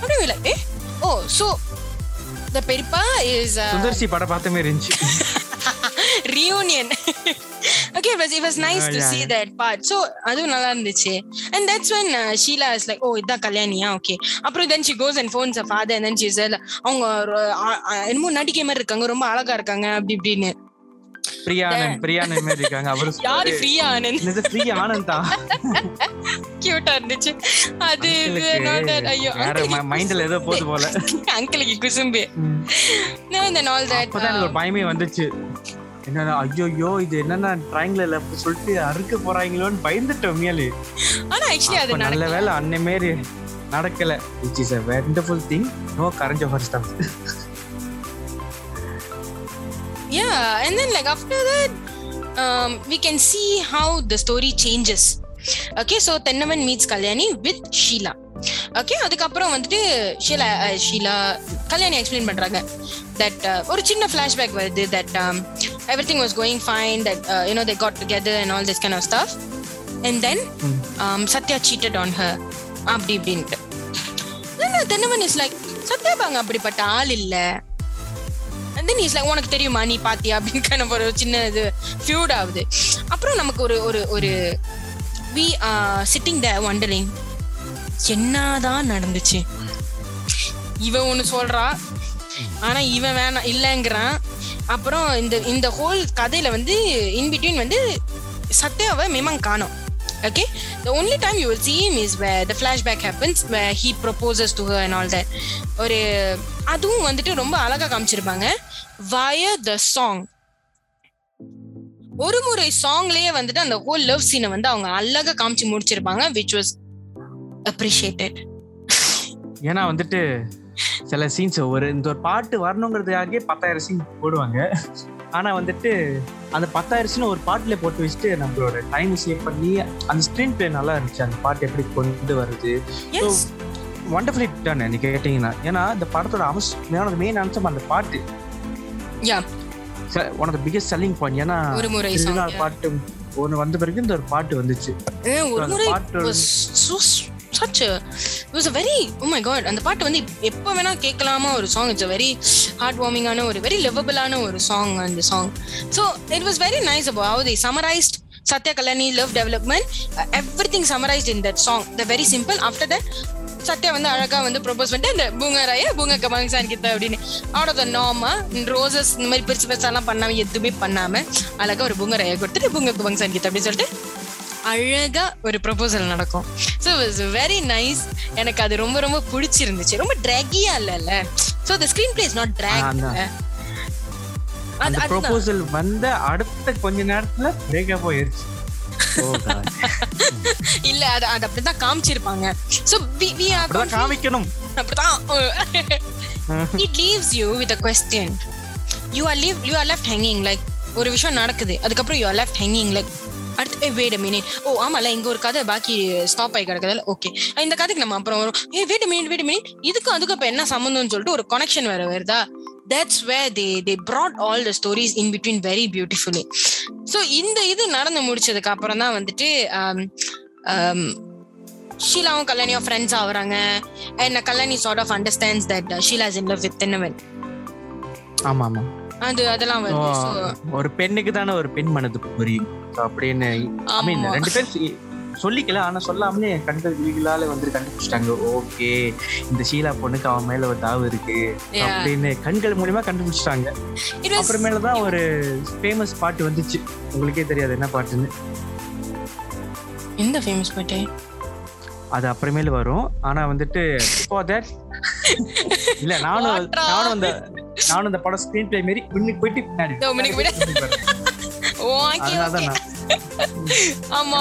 Speaker 2: அப்படியே இல்லை ஏ? ஓ ஸோ த பெரியப்பா இஸ்
Speaker 1: சுந்தர்சி படம் பார்த்த மாதிரி இருந்துச்சு.
Speaker 2: Reunion. Okay it was, it was nice
Speaker 1: Yeah,
Speaker 2: to
Speaker 1: yeah,
Speaker 2: see
Speaker 1: yeah.
Speaker 2: that part. So அதுவும் நல்லா இருந்துச்சு and that's when uh, Sheila is like oh இதான் கல்யாணியா? Okay. அப்புறம் then she goes and phones her father and then she said அவங்க என்னமோ நடிகை மாதிரி இருக்காங்க. ரொம்ப அழகா இருக்காங்க. அப்படி இப்படின்னு.
Speaker 1: பிரியானந்த் பிரியானந்த் மாதிரி இருக்காங்க. அவரு
Speaker 2: யாரு ஃப்ரீயா ஆனந்த்
Speaker 1: என்னது பிரியா ஆனந்தா
Speaker 2: கியூட்டா இருந்துச்சு. அது. ஐயோ
Speaker 1: மைண்ட்ல ஏதோ போகுது போல.
Speaker 2: அங்கிளுக்கு குசும்பு.
Speaker 1: அப்பதான் எனக்கு ஒரு பயமே வந்துச்சு. என்னன்னா ஐயோ இது என்னன்னா ட்ரையாங்கிள் சொல்லிட்டு அறுக்க போறாங்களோன்னு பயந்துட்டோம் உண்மையாலே
Speaker 2: ஆனா ஆக்சுவலி அது
Speaker 1: நல்ல வேலை அன்னை மாரி நடக்கல. Which is a wonderful thing no current offer stuff
Speaker 2: yeah and then like after that um, we can see how the story changes. Okay so Thennavan meets Kalyani with Sheela okay அதுக்கப்புறம் வந்துட்டு Sheila Sheila Kalyani explain பண்றாங்க that ஒரு சின்ன flashback வருது that everything was going fine that you know they got together and all this kind of stuff and then Sathya cheated on her அப்படி இப்படின்ட்டு. தென்னவன் is like Sathya பாங்க அப்படிப்பட்ட ஆள் இல்லை. And then he's like உனக்கு தெரியுமா நீ பாத்தியா? அப்படின்னு kind of ஒரு சின்ன இது ஃபியூட் ஆகுது. அப்புறம் நமக்கு ஒரு ஒரு ஒரு வி சிட்டிங் த wondering என்னதான் நடந்துச்சு? இவன் ஒண்ணு சொல்றா. ஆனா இவன் வேணாம் இல்லைங்கிறான். அப்புறம் இந்த இந்த ஹோல் கதையில வந்து இன்பிட்வீன் வந்து சத்யாவை மேமாங் காணும் okay? The only time you will see him is where the flashback happens where he proposes to her and all that. ஒரு அதுவும் வந்துட்டு ரொம்ப அழகா காமிச்சிருப்பாங்க. Via the song. ஒரு முறை சாங்லயே வந்துட்டு அந்த ஹோல் லவ் சீனை வந்து அவங்க அழகா காமிச்சு முடிச்சிருப்பாங்க விச் வாஸ் அப்ரிஷியேட்டட்
Speaker 1: ஏன்னா வந்துட்டு சில சீன்ஸ் ஒரு இந்த ஒரு பாட்டு வரணுங்கிறதுக்காகவே பத்தாயிரம் சீன் போடுவாங்க. ஆனா வந்துட்டு அந்த பத்தாயிரம் சீன் ஒரு பாட்டுல போட்டு வச்சுட்டு நம்மளோட டைம் சேவ் பண்ணி அந்த ஸ்க்ரீன் பிளே நல்லா இருந்துச்சு. அந்த பாட்டு எப்படி கொண்டு வருது ஒண்டர்ஃபுல்லி டன் நீ கேட்டீங்கன்னா. ஏன்னா இந்த படத்தோட அவசியமான மெயின் அம்சம் அந்த பாட்டு. One of the biggest selling point ஏன்னா
Speaker 2: ஒரு
Speaker 1: பாட்டு ஒன்று வந்த பிறகு இந்த ஒரு பாட்டு வந்துச்சு. பாட்டு
Speaker 2: such it's a very oh my god அந்த பாட்டு வந்து எப்போ வேணா கேட்கலாமா ஒரு song it's a very heart வார்மிங்கான ஒரு வெரி லெவபிளான ஒரு சாங் அந்த song so it was very nice about how the summarised Sathya Kalyani love development everything summarised in that song the very simple after that Sathya வந்து அழகா வந்து propose பண்ணிட்டு இந்த பூங்கராய பூங்க கமாங்சான் கிட்ட அப்படின்னு. அவ்வளோ த நார்மா ரோசஸ் இந்த மாதிரி பெருசு பெருசாலாம் பண்ணாம எதுவுமே பண்ணாம அழகா ஒரு பூங்கராய கொடுத்துட்டு பூங்க கமாங்சான் கிட்ட அப்படின்னு சொல்லிட்டு அழகா ஒரு ப்ரொபோசல் நடக்கும். ஸோ இட்ஸ் வெரி நைஸ் எனக்கு அது ரொம்ப ரொம்ப பிடிச்சிருந்துச்சு. ரொம்ப ட்ராகியா இல்லைல்ல so the screenplay is not drag
Speaker 1: அந்த- ப்ரொபோசல் வந்த அடுத்த கொஞ்ச நேரத்துல பிரேக்கப் போயிருச்சு. Oh.
Speaker 2: இல்ல அது அது அப்படிதான் காமிச்சிருப்பாங்க. ஸோ வி வி ஆர்
Speaker 1: அப்படிதான் காமிக்கணும்.
Speaker 2: அப்படிதான். It leaves you with a question you are leave you are left hanging like ஒரு விஷயம் நடக்குது. அதுக்கப்புறம் you are left hanging like அடுத்து வேட மினிட் ஓ ஆமால இங்க ஒரு கதை பாக்கி ஸ்டாப் ஆகி கிடக்குதுல ஓகே இந்த கதைக்கு நம்ம அப்புறம் வரும். ஏ வேட மினிட் வேட மினிட் இதுக்கும் அதுக்கும் இப்ப என்ன சம்மந்தம்னு சொல்லிட்டு ஒரு கனெக்ஷன் வேற வருதா? That's way they they brought all the stories in between very beautifully so இந்த இது நடந்து முடிச்சதுக்கு அப்புறம் தான் வந்துட்டு um, um, ஷீலாவும் கல்யாணியும் ஃப்ரெண்ட்ஸ் ஆகுறாங்க. And Kalyani sort of understands that Sheela is in love with Thennavan
Speaker 1: ஆமா ஆமா.
Speaker 2: அது அதெல்லாம் வருது.
Speaker 1: ஒரு பெண்ணுக்கு தானே ஒரு பெண் மனது புரியும் அப்படின்னு ஐ மீன். ரெண்டு பேர் சொல்லிக்கல ஆனா சொல்லாமலே கண்கள் விழிகளால வந்து கண்டுபிடிச்சிட்டாங்க. ஓகே இந்த ஷீலா பொண்ணுக்கு அவன் மேல ஒரு தாவு இருக்கு. அப்படின்னு கண்கள் மூலியமா கண்டுபிடிச்சிட்டாங்க. அப்புறமேலதான் ஒரு ஃபேமஸ் பாட்டு வந்துச்சு. உங்களுக்கே தெரியாது என்ன பாட்டுன்னு.
Speaker 2: எந்த ஃபேமஸ் பாட்டு?
Speaker 1: அது அப்புறமேல வரும். ஆனா வந்துட்டு இப்போ தட் இல்ல நானும்? நானும் அந்த நானும் அந்த படம் ஸ்கிரீன் பிளே மாரி முன்னுக்கு போயிட்டு பின்னாடி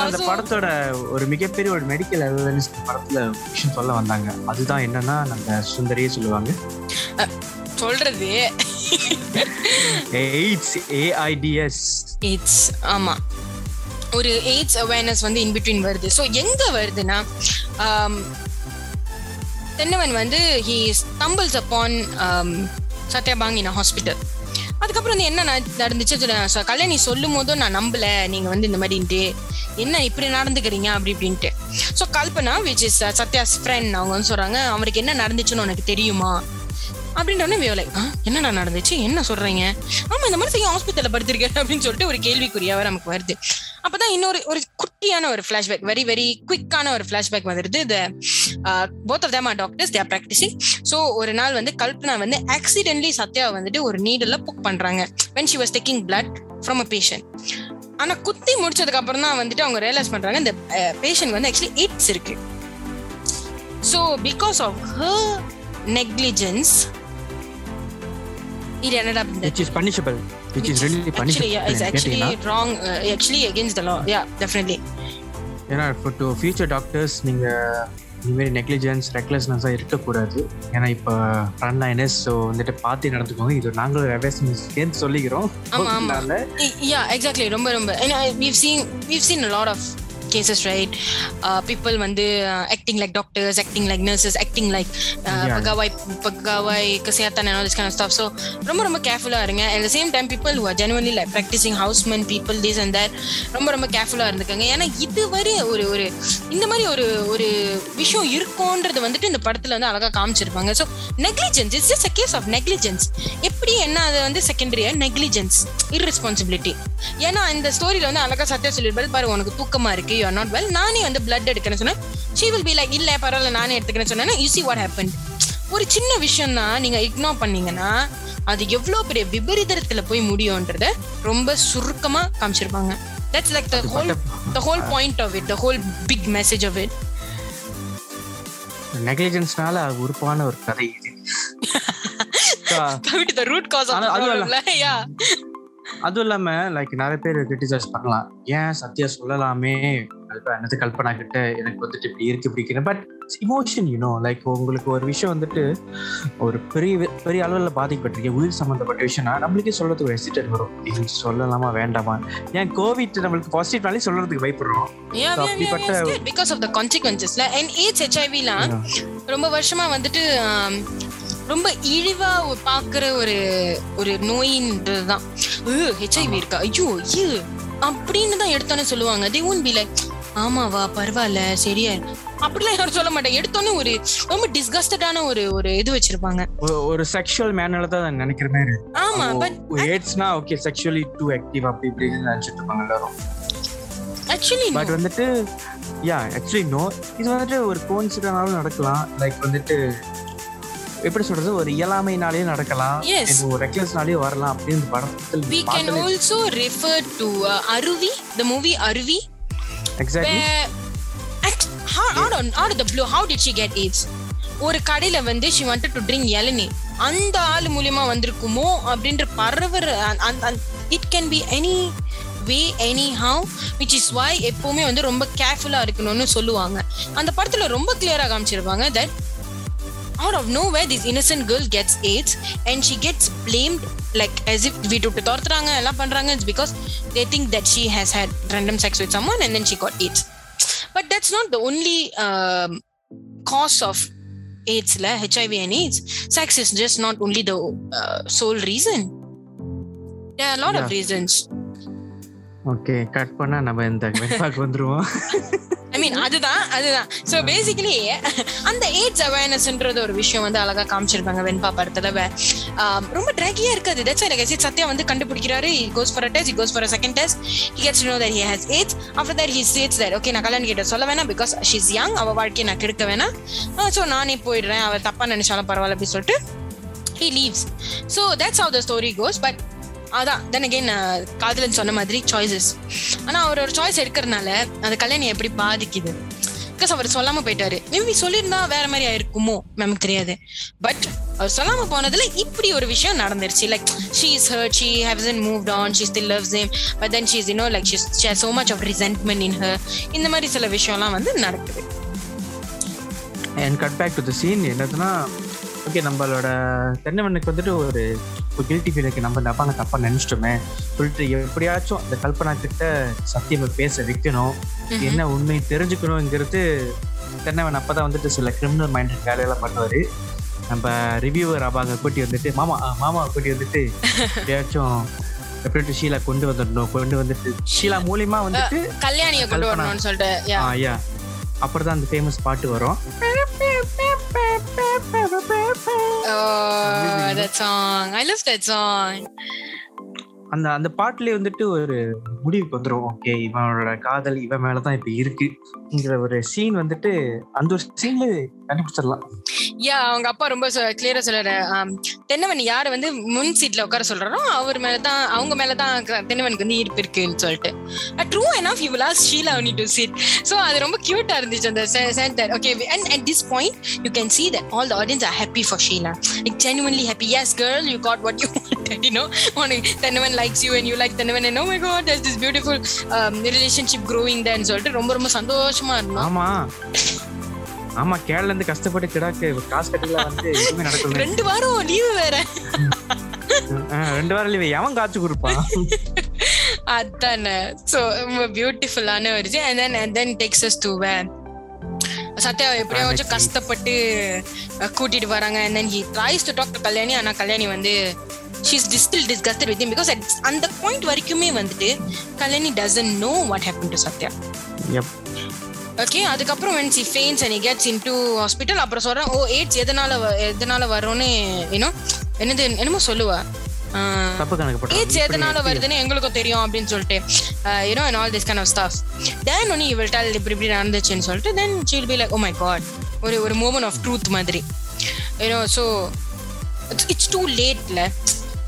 Speaker 1: அந்த படத்தோட ஒரு மிகப்பெரிய ஒரு மெடிக்கல் அவேர்னஸ் படத்துல விஷயம் சொல்ல வந்தாங்க. அதுதான் என்னன்னா நம்ம சுந்தரியே சொல்லுவாங்க.
Speaker 2: சொல்றது.
Speaker 1: எய்ட்ஸ் ஏஐடிஎஸ்
Speaker 2: இட்ஸ் ஆமா. ஒரு எய்ட்ஸ் அவேர்னஸ் வந்து இன் பிட்வீன் வருது. ஸோ எங்க வருதுன்னா தென்னவன் வந்து ஹி ஸ்டம்பிள்ஸ் அப்பான் சத்யபாங் இன் ஹாஸ்பிட்டல் அதுக்கப்புறம் வந்து என்ன நடந்துச்சு? கல்யாணி சொல்லும் போதும் நான் நம்பல. நீங்க வந்து இந்த மாதிரின்ட்டு என்ன இப்படி நடந்துக்கிறீங்க? அப்படி இப்படின்ட்டு. So Kalpana which is uh, Sathya's friend அவங்க வந்து சொல்றாங்க அவருக்கு என்ன நடந்துச்சுன்னு உனக்கு தெரியுமா? அப்படின்றோடனே வியோலை என்னடா நடந்துச்சு? என்ன சொல்றீங்க? ஆமா இந்த மாதிரி செய்ய ஹாஸ்பிட்டல்ல படுத்திருக்கேன் அப்படின்னு சொல்லிட்டு ஒரு கேள்விக்குறியாவே நமக்கு வருது. அப்பதான் இன்னொரு ஒரு குட்டியான ஒரு ஃபிளாஷ்பேக் வெரி வெரி குவிக்கான ஒரு ஃபிளாஷ்பேக் வந்துருது இந்த both of them are doctors there practising so ஒரு நாள் வந்து கல்பனா வந்து ஆக்சிடென்ட்லி சத்யா வந்துட்டு ஒரு நீடில் புக் பண்றாங்க. When she was taking blood from a patient ஆனா குத்தி முடிச்சதுக்கு அப்புறம் தான் வந்துட்டு அவங்க ரியலைஸ் பண்றாங்க இந்த uh, பேஷண்ட் வந்து ஆக்சுவலி எய்ட்ஸ் இருக்கு. So because of her negligence இது என்னடா இந்த
Speaker 1: which is punishable which is really
Speaker 2: actually yeah, it's actually wrong uh, actually against the law. Yeah definitely.
Speaker 1: ஏன்னா இப்போ டு ஃபியூச்சர் டாக்டர்ஸ் நீங்க இந்த மாதிரி நெக்லிஜென்ஸ் ரெக்லெஸ்னஸாக இருக்கக்கூடாது ஏன்னா இப்போ ரன் லைனஸ் ஸோ வந்துட்டு பார்த்து நடந்துக்கோங்க. இது நாங்களும் அவேர்னஸ் சேர்ந்து சொல்லிக்கிறோம்.
Speaker 2: ஆமா, ஆமா. yeah exactly. ரொம்ப ரொம்ப. we've seen we've seen a lot of cases right uh, people வந்து uh, acting like doctors acting like nurses acting like uh,
Speaker 1: Yeah.
Speaker 2: pegawai pegawai kesihatan and all this kind of stuff so ரொம்ப ரொம்ப கேர்ஃபுல்லா இருங்க at the same time people who are genuinely like practicing housemen people this and that ரொம்ப ரொம்ப கேர்ஃபுல்லா இருந்துக்கங்க ஏன்னா இதுவரை ஒரு ஒரு இந்த மாதிரி ஒரு ஒரு விஷயம் இருக்கும்ன்றது வந்துட்டு இந்த படத்துல வந்து அழகா காமிச்சிருப்பாங்க so negligence it's just a case of negligence எப்படி என்ன அது வந்து செகண்டரியா நெக்லிஜென்ஸ் irresponsibility. ஏன்னா இந்த ஸ்டோரியில வந்து அழகா சத்யா சொல்லிருப்பாரு பாரு உனக்கு தூக்கமா இருக்கு யூ ஆர் நாட் வெல் நானே வந்து பிளட் எடுக்கிறேன்னு சொன்னேன். ஷீ வில் பி லைக் இல்ல பரவாயில்ல நானே எடுத்துக்கிறேன்னு சொன்னேன்னா யூ சி வாட் ஹேப்பன் ஒரு சின்ன விஷயம் தான் நீங்க இக்னோர் பண்ணீங்கன்னா அது எவ்வளவு பெரிய விபரீதத்துல போய் முடியும்ன்றத ரொம்ப சுருக்கமா காமிச்சிருப்பாங்க. That's like the whole the whole point of it the whole big message of it
Speaker 1: நெக்லிஜென்ஸ்னால உருப்பான ஒரு கதை. இது
Speaker 2: commit the root
Speaker 1: cause of
Speaker 2: ப்ராப்ளம்ல yeah
Speaker 1: அதுவும் இல்லாம லைக் நிறைய பேர் கிரிட்டிசைஸ் பண்ணலாம். ஏன் சத்யா சொல்லலாமே? என்னது கல்பனா கிட்ட எனக்கு வந்துட்டு இப்படி இருக்கு இருக்கு பட் இமோஷன் யூனோ லைக் உங்களுக்கு ஒரு விஷயம் வந்துட்டு ஒரு பெரிய பெரிய அளவில் பாதிக்கப்பட்டிருக்கு. உயிர் சம்மந்தப்பட்ட விஷயம்னா நம்மளுக்கே சொல்றதுக்கு ஹெசிடேட் வரும். இது சொல்லலாமா வேண்டாமா? ஏன் கோவிட் நம்மளுக்கு பாசிட்டிவ்னாலே சொல்றதுக்கு பயப்படுறோம். அப்படிப்பட்ட-
Speaker 2: yeah, scared because of the consequences. Like, and AIDS, HIV லாம் ரொம்ப வருஷமா வந்துட்டு ஆம், ரொம்ப இழிவா பாக்குற ஒரு ஒரு நோயின்றதுதான். ஹெச்ஐவி இருக்கா? ஐயோ ஐயோ அப்படின்னு தான் எடுத்தோன்னே சொல்லுவாங்க. தே ஒன் பி லைக் ஆமாவா பரவாயில்ல சரியா அப்படிலாம் யாரும் சொல்ல மாட்டாங்க. எடுத்தோன்னே ஒரு ரொம்ப டிஸ்கஸ்டடான ஒரு ஒரு இது வச்சிருப்பாங்க.
Speaker 1: ஒரு- செக்ஷுவல் மேனர்ல தான் நான் நினைக்கிற மாதிரி
Speaker 2: ஆமா பட்
Speaker 1: ஏட்ஸ்னா ஓகே செக்ஷுவலி டூ ஆக்டிவ் அப்படி இப்படின்னு நினைச்சிட்டு இருப்பாங்க எல்லாரும்.
Speaker 2: ஆக்சுவலி
Speaker 1: பட் வந்துட்டு யா ஆக்சுவலி நோ இது வந்துட்டு ஒரு கோன்சிடனாலும் நடக்கலாம். லைக் வந்துட்டு எப்படி சொல்றது ஒரு இயலாமைனாலேயும் நடக்கலாம் ஒரு ரெக்லஸ்னாலேயும் வரலாம் அப்படின்னு படத்தில்
Speaker 2: we can also refer to uh, Aruvi the movie Aruvi
Speaker 1: exactly
Speaker 2: where how, out, on, out of the blue how did she get AIDS? ஒரு கடையில வந்து she wanted to drink இளநீ அந்த ஆள் மூலியமா வந்திருக்குமோ அப்படின்ற பரவற it can be any way any how which is why எப்பவுமே வந்து ரொம்ப கேர்ஃபுல்லா இருக்கணும்னு சொல்லுவாங்க. அந்த படத்துல ரொம்ப கிளியரா காமிச்சிருப்பாங்க that out of nowhere this innocent girl gets AIDS and she gets blamed like as if வீட்டு துரத்துறாங்க எல்லாம் பண்றாங்க it's because they think that she has had random sex with someone and then she got AIDS but that's not the only um, cause of AIDS la HIV and AIDS sex is just not only the uh, sole reason there are a lot of
Speaker 1: Yeah.
Speaker 2: reasons
Speaker 1: ஓகே cut பண்ணா நம்ம இந்த வெப்பாக்கு வந்துருவோம்
Speaker 2: ஐ மீன் அதுதான் அதுதான். So basically அந்த ஏட்ஸ் அவேர்னஸ்ன்றது ஒரு விஷயம் வந்து அழகா காமிச்சிருப்பாங்க வெண்பா படத்துல. ரொம்ப ட்ராகியா இருக்காது. தட்ஸ் எனக்கு அஜித் சத்யா வந்து கண்டுபிடிக்கிறாரு. He goes for a test he goes for a second test he gets know that he has has after that he he that okay நான் கல்யாணம் கிட்ட சொல்ல வேணாம். பிகாஸ் ஷி இஸ் யங் அவ வாழ்க்கையை நான் கெடுக்க வேணாம். சோ நானே போயிடுறேன். அவ தப்பா நினைச்சாலும் பரவாயில்ல அப்படின்னு சொல்லிட்டு he leaves so that's how the story goes but அதான் தென் அகெயின் காதலன் சொன்ன மாதிரி சாய்ஸஸ் ஆனா அவர் ஒரு சாய்ஸ் எடுக்கிறதுனால அந்த கல்யாணி எப்படி பாதிக்குது? பிகாஸ் அவர் சொல்லாம போயிட்டாரு. மேபி சொல்லியிருந்தா வேற மாதிரி ஆயிருக்குமோ? நமக்கு தெரியாது. பட் அவர் சொல்லாம போனதுல இப்படி ஒரு விஷயம் நடந்துருச்சு. Like she is hurt she in move on she still loves him but then she is you know like she so much of resentment in her இந்த மாதிரி சில விஷயம்லாம் வந்து நடக்குது.
Speaker 1: And cut back to the scene என்னதுன்னா okay நம்மளோட தென்னவனுக்கு வந்துட்டு ஒரு கில்ட்டி ஃபீல் இருக்கு. நம்ம இந்த அப்பாங்க தப்பா நினைச்சிட்டோமே. சொல்லிட்டு எப்படியாச்சும் அந்த கல்பனா கிட்ட சத்தியம் பேச வைக்கணும். என்ன உண்மை தெரிஞ்சுக்கணுங்கிறது தென்னவன் அப்பதான் வந்துட்டு சில கிரிமினல் மைண்ட் வேலையெல்லாம் பண்ணுவாரு. நம்ம ரிவ்யூவர் அப்பாங்க கூட்டி வந்துட்டு மாமா ஆ, மாமா கூட்டி வந்துட்டு எப்படியாச்சும் எப்படி ஷீலா கொண்டு வந்துடணும். கொண்டு வந்துட்டு ஷீலா மூலியமா வந்துட்டு
Speaker 2: கல்யாணியை கொண்டு. வரணும்னு சொல்லிட்டு
Speaker 1: அப்புறம் தான் அந்த ஃபேமஸ் பாட்டு வரும்
Speaker 2: Oh, that song. I love that song.
Speaker 1: அந்த அந்த பாட்டுலயே வந்துட்டு ஒரு முடிவுக்கு வந்துடும் ஓகே இவனோட காதல் இவன் மேலதான் இப்ப இருக்குங்கிற ஒரு சீன் வந்துட்டு அந்த ஒரு சீன்ல கண்டுபிடிச்சிடலாம்.
Speaker 2: யா அவங்க அப்பா ரொம்ப கிளியரா சொல்றாரு. தென்னவன் யார வந்து முன் சீட்ல உட்கார சொல்றாரோ அவர் மேலதான் அவங்க மேலதான் க- தென்னவனுக்கு வந்து ஈர்ப்பு இருக்குன்னு சொல்லிட்டு. True enough of will ask Sheela one to seat so அது ரொம்ப கியூட்டா இருந்துச்சு அந்த center okay and at this point you can see that all the audience are happy for Sheela like genuinely happy yes girl you got what you wanted you know? Wanting Thennavan likes you and you like Thennavan and oh my god there's this beautiful um, relationship growing there ன்னு சொல்லிட்டு ரொம்ப ரொம்ப சந்தோஷமா இருந்தோம்.
Speaker 1: ஆமா. ஆமா கேரள இருந்து கஷ்டப்பட்டு கிடாக்கு காசு கட்டில வந்து எதுவுமே நடக்கல
Speaker 2: ரெண்டு வாரம் லீவு வேற.
Speaker 1: ரெண்டு வாரம் லீவு எவன் காய்ச்சி கொடுப்பான்
Speaker 2: அதானே. சோ பியூட்டிஃபுல்லான இது. And then and then takes us to where? Sathya எப்படியாச்சும்
Speaker 1: Anarchy.
Speaker 2: கஷ்டப்பட்டு கூட்டிட்டு வராங்க. And then he tries to talk to Kalyani. ஆனா கல்யாணி வந்து disgusted with him because at அந்த பாயிண்ட் வரைக்குமே வந்துட்டு Kalyani doesn't know what happened to
Speaker 1: Sathya
Speaker 2: okay அதுக்கப்புறம் when she faints and he gets into hospital அப்புறம் சொல்றான் ஓ எய்ட்ஸ் எதனால எதனால வரும்னு ஏன்னோ என்னது என்னமோ சொல்லுவா. ஏஜ் எதனால வருதுன்னு எங்களுக்கும் தெரியும் அப்படின்னு சொல்லிட்டு you know and all this kind of stuff then only இவள் டெல் இப்படி இப்படி நடந்துச்சுன்னு சொல்லிட்டு then she'll be like oh my god ஒரு ஒரு மூமெண்ட் ஆஃப் ட்ரூத் மாதிரி. You know so it's too லேட்ல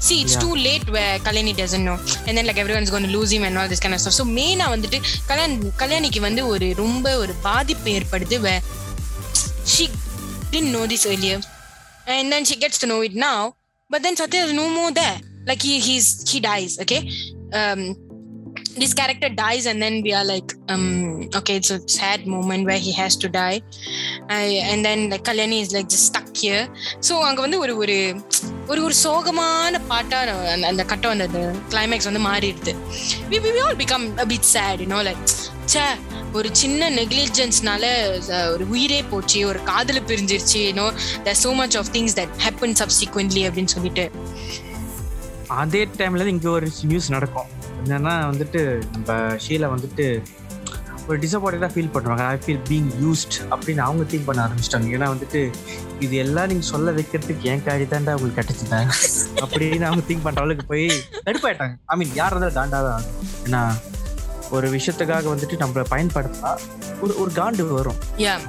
Speaker 2: see it's too late Kalyani doesn't know and then like everyone's gone lose him and all this kind of so மெயினாக வந்துட்டு கல்யாண் கல்யாணிக்கு வந்து ஒரு ரொம்ப ஒரு பாதிப்பு ஏற்படுது வே she didn't know this earlier and then she gets to know it now but then satya is no more there like he he's he dies okay um this character dies and then we are like um okay it's a sad moment where he has to die I, and then like kalyani is like just stuck here so அங்க வந்து ஒரு ஒரு ஒரு ஒரு சோகமான பாட்டா அந்த- கட்டம் அந்த கிளைமேக்ஸ் வந்து மாறிடுது we, we, all become a bit sad you know like ச்சே ஒரு சின்ன நெக்லிஜென்ஸ்னால ஒரு உயிரே போச்சு ஒரு காதல பிரிஞ்சிருச்சு you know the so much of things that happen subsequently அப்படின்னு சொல்லிட்டு
Speaker 1: அதே டைம்ல இங்க ஒரு நியூஸ் நடக்கும் என்னன்னா வந்துட்டு நம்ம ஷீலா வந்துட்டு ஒரு டிசப்பாயிண்டா ஃபீல் பண்ணுவாங்க ஐ ஃபீல் பீங் யூஸ்ட் அப்படின்னு அவங்க திங்க் பண்ண ஆரம்பிச்சிட்டாங்க. ஏன்னா வந்துட்டு இது எல்லாம் நீங்க சொல்ல வைக்கிறதுக்கு ஏன் காடி தாண்டா உங்களுக்கு கிடைச்சதா அப்படின்னு அவங்க திங்க் பண்ற அளவுக்கு போய் கடுப்பாயிட்டாங்க ஐ மீன் யார் இருந்தாலும் காண்டாதான் ஆகும். ஏன்னா ஒரு விஷயத்துக்காக வந்துட்டு நம்மள பயன்படுத்தினா ஒரு ஒரு காண்டு வரும்.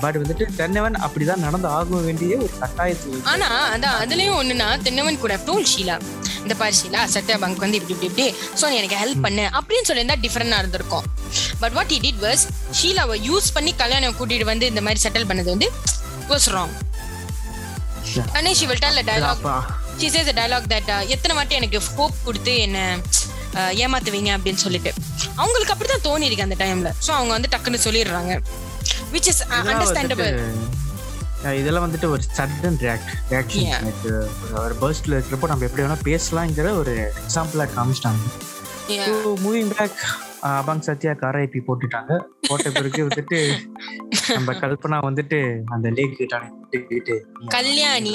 Speaker 1: பட் வந்துட்டு தென்னவன் அப்படிதான் நடந்து ஆக வேண்டிய ஒரு கட்டாயத்தில்
Speaker 2: ஆனா அதான் அதுலயும் ஒண்ணுனா தென்னவன் கூட டோல் ஷீலா. இந்த பாரு ஷீலா சத்யா பங்க் வந்து இப்படி இப்படி இப்படி. சோ நீ எனக்கு ஹெல்ப் பண்ணு அப்படின்னு சொல்லியிருந்தா டிஃபரெண்டா இருந்திருக்கும். But what he did was ஷீலாவை யூஸ் பண்ணி கல்யாணம் கூட்டிட்டு வந்து இந்த மாதிரி செட்டில் பண்ணது வந்து வாஸ் ராங். அண்ணே she
Speaker 1: will
Speaker 2: tell dialogue a dialogue that uh, எத்தனை வாட்டி எனக்கு ஹோப் கொடுத்து என்ன uh, ஏமாத்துவீங்க அப்படின்னு சொல்லிட்டு. அவங்களுக்கு அப்படிதான் தோணி இருக்கு அந்த டைம்ல சோ அவங்க வந்து டக்குன்னு சொல்லிடுறாங்க. Which is uh,
Speaker 1: இதெல்லாம் வந்துட்டு, ஒரு சடன் ரியாக்ட் ரியாக்ஷன். லைக் ஒரு பர்ஸ்ட்ல இருக்கிறப்போ நம்ம எப்படி வேணா பேசலாங்கிற ஒரு எக்ஸாம்பிளா காமிச்சிட்டாங்க. So moving back upon Sathya காரைப்பி போட்டுட்டாங்க. போட்ட பிறகு வந்துட்டு நம்ம கல்பனா வந்துட்டு அந்த லேக் கிட்ட
Speaker 2: கல்யாணி.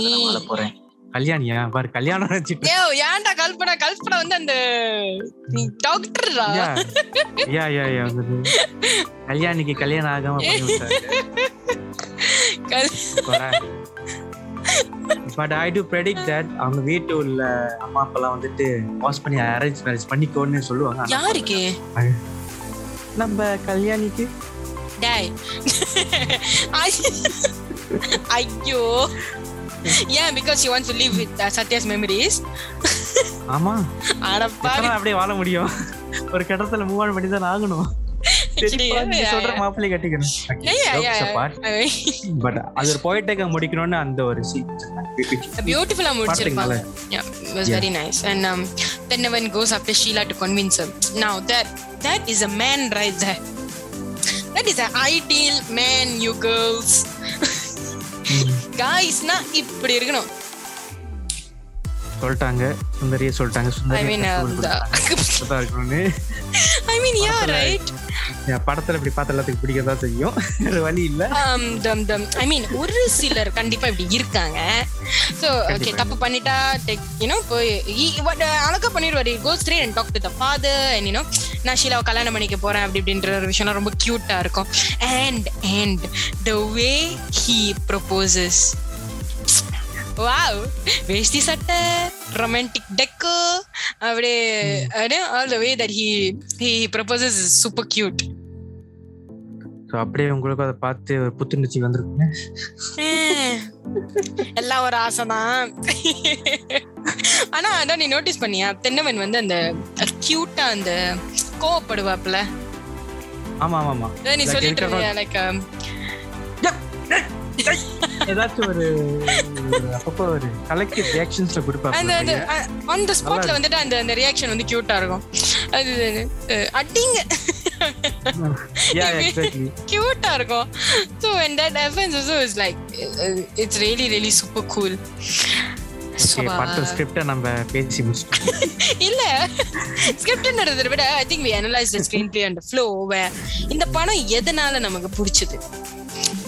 Speaker 1: போறேன்? கல்யாணியா? பாரு கல்யாணம் நினைச்சிட்டு.
Speaker 2: ஏன்டா கல்பனா? கல்பனா வந்து அந்த டாக்டர்ரா
Speaker 1: யா யா யா கல்யாணிக்கு கல்யாணம் ஆகாம விட்டாரு but I to predict that அவங்க வீட்டு உள்ள அம்மா அப்பெல்லாம் வந்துட்டு வாஷ் பண்ணி அரேஞ்ச் மேரேஜ் பண்ணிக்கோன்னு சொல்லுவாங்க.
Speaker 2: யாருக்கு?
Speaker 1: நம்ம கல்யாணிக்கு.
Speaker 2: டேய். ஐயோ. ஏன்? Because you want to live with Sathya's memories
Speaker 1: ஆமா.
Speaker 2: அடப்பா
Speaker 1: அப்படியே வாழ முடியும்? ஒரு கட்டத்துல மூவ் ஆன் பண்ணி தான் ஆகணும். மாப்பிள்ளை கட்டிக்கணும் பட் அது ஒரு போயிட்டேக்க முடிக்கணும்னு அந்த ஒரு
Speaker 2: பியூட்டிஃபுல்லா முடிச்சிருப்பாங்க nice. And um, then when goes after Sheila to convince her. Now that that is a man right there. That is an ideal man, you girls. Guys, na இப்படி இருக்கணும்
Speaker 1: சொல்லிட்டாங்க. சுந்தரியே சொல்லிட்டாங்க. சுந்தரி இருக்கணும்னு.
Speaker 2: I mean, yeah,
Speaker 1: படத்துல- இப்படி பார்த்த எல்லாத்துக்கும் பிடிக்கதா செய்யும் வேற வழி இல்ல.
Speaker 2: Um, the, the, I mean, ஒரு சிலர் கண்டிப்பா இப்படி இருக்காங்க. So
Speaker 1: okay.
Speaker 2: தப்பு பண்ணிட்டா டெக் யூனோ போய் uh, அழகா பண்ணிடுவாரு. Go straight and talk to the father and you know நான் ஷீலாவை கல்யாணம் பண்ணிக்க போறேன் அப்படி இப்படின்ற ஒரு விஷயம்லாம் ரொம்ப கியூட்டா இருக்கும். And and the way he proposes wow வேஷ்டி சட்டை ரொமான்டிக் டெக்கு அப்படியே அப்படியே all the way that he he proposes is super cute
Speaker 1: so அப்படியே உங்களுக்கு அதை பார்த்து ஒரு புத்துணர்ச்சி வந்திருக்குங்க.
Speaker 2: எல்லாம் ஒரு ஆசைதான். ஆனா அதான் நீ நோட்டீஸ் பண்ணியா? தென்னவன் வந்து அந்த கியூட்டா அந்த கோவப்படுவாப்ல
Speaker 1: ஆமா ஆமா ஆமா
Speaker 2: நீ சொல்லிட்டு இருந்தியா லைக்
Speaker 1: ஏதாச்சும் ஒரு அப்பப்போ ஒரு கலெக்டிவ் ரியாக்ஷன்ஸ்ல
Speaker 2: அந்த அந்த
Speaker 1: கொடுப்பாங்க
Speaker 2: அந்த ஸ்பாட்ல வந்துட்டு அந்த அந்த ரியாக்ஷன் வந்து கியூட்டா இருக்கும். அது அடிங்க.
Speaker 1: யா எக்ஸாக்ட்லி
Speaker 2: கியூட்டா இருக்கும். It's really really super cool
Speaker 1: பட்ட ஸ்கிரிப்டை நம்ம பேசி முடிச்சிட்டோம்.
Speaker 2: இல்ல. ஸ்கிரிப்ட்ன்றதை விட I think we analyse the screenplay and flow இந்த படம் எதனால நமக்கு பிடிச்சது?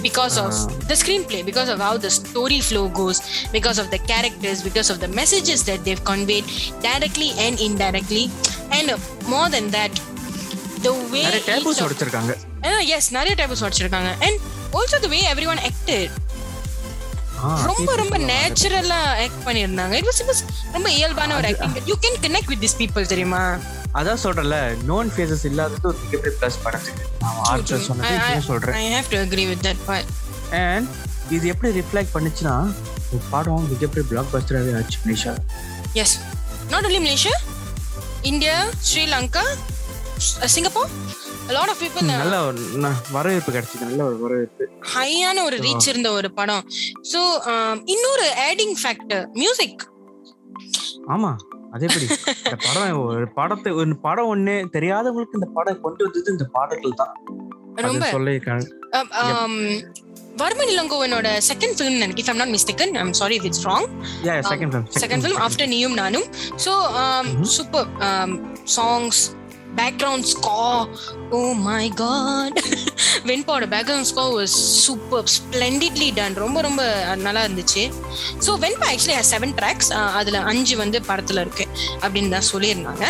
Speaker 2: because of
Speaker 1: Ah.
Speaker 2: the screenplay because of how the story flow goes because of the characters because of the messages that they've conveyed directly and indirectly and more than that the way
Speaker 1: நிறைய tables
Speaker 2: each of-
Speaker 1: உடைச்சிருக்காங்க
Speaker 2: Ah, yes நிறைய tables வச்சிருக்காங்க and also the way everyone acted
Speaker 1: ஆ,
Speaker 2: ரொம்ப ரொம்ப. நேச்சுரலா act பண்ணிருந்தாங்க it was it ரொம்ப இயல்பான ஒரு acting you can connect with this people தெரியுமா?
Speaker 1: அதான் சொல்றேன்ல நோன் ஃபேஸஸ் இல்லாதது ஒரு மிகப்பெரிய ப்ளஸ் படத்துக்கு நான் ஆர்ச்சர் சொன்னது சொல்றேன்.
Speaker 2: I have to agree with that part
Speaker 1: and இது எப்படி ரிஃப்ளெக்ட் பண்ணுச்சுன்னா ஒரு படம் மிகப்பெரிய பிளாக் பஸ்டராகவே ஆச்சு Manisha
Speaker 2: yes not only Malaysia India Sri Lanka Singapore lot
Speaker 1: of people நல்ல வரவேற்பு கிடைச்சது நல்ல ஒரு வரவேற்பு.
Speaker 2: ஹையான ஒரு ரீச் இருந்த ஒரு படம். ஸோ இன்னொரு ஆடிங் ஃபேக்டர் மியூசிக்
Speaker 1: ஆமா அதே இந்த படம் ஒரு படத்தை ஒரு படம் ஒண்ணு தெரியாதவங்களுக்கு இந்த படம் கொண்டு வந்தது இந்த பாடல்கள் தான்.
Speaker 2: ரொம்ப. வர்மன் இளங்கோவனோட செகண்ட் ஃபிலிம் நினைக்கிறேன். I'm not mistaken I'm sorry if it's wrong
Speaker 1: ya second film
Speaker 2: second film after நீயும் நானும். So super songs background score oh my god வெண்பாவோட background score was super splendidly done ரொம்ப ரொம்ப நல்லா இருந்துச்சு. So Venba actually seven tracks அதில் அஞ்சு வந்து படத்தில் இருக்கு அப்படின்னு தான் சொல்லியிருந்தாங்க.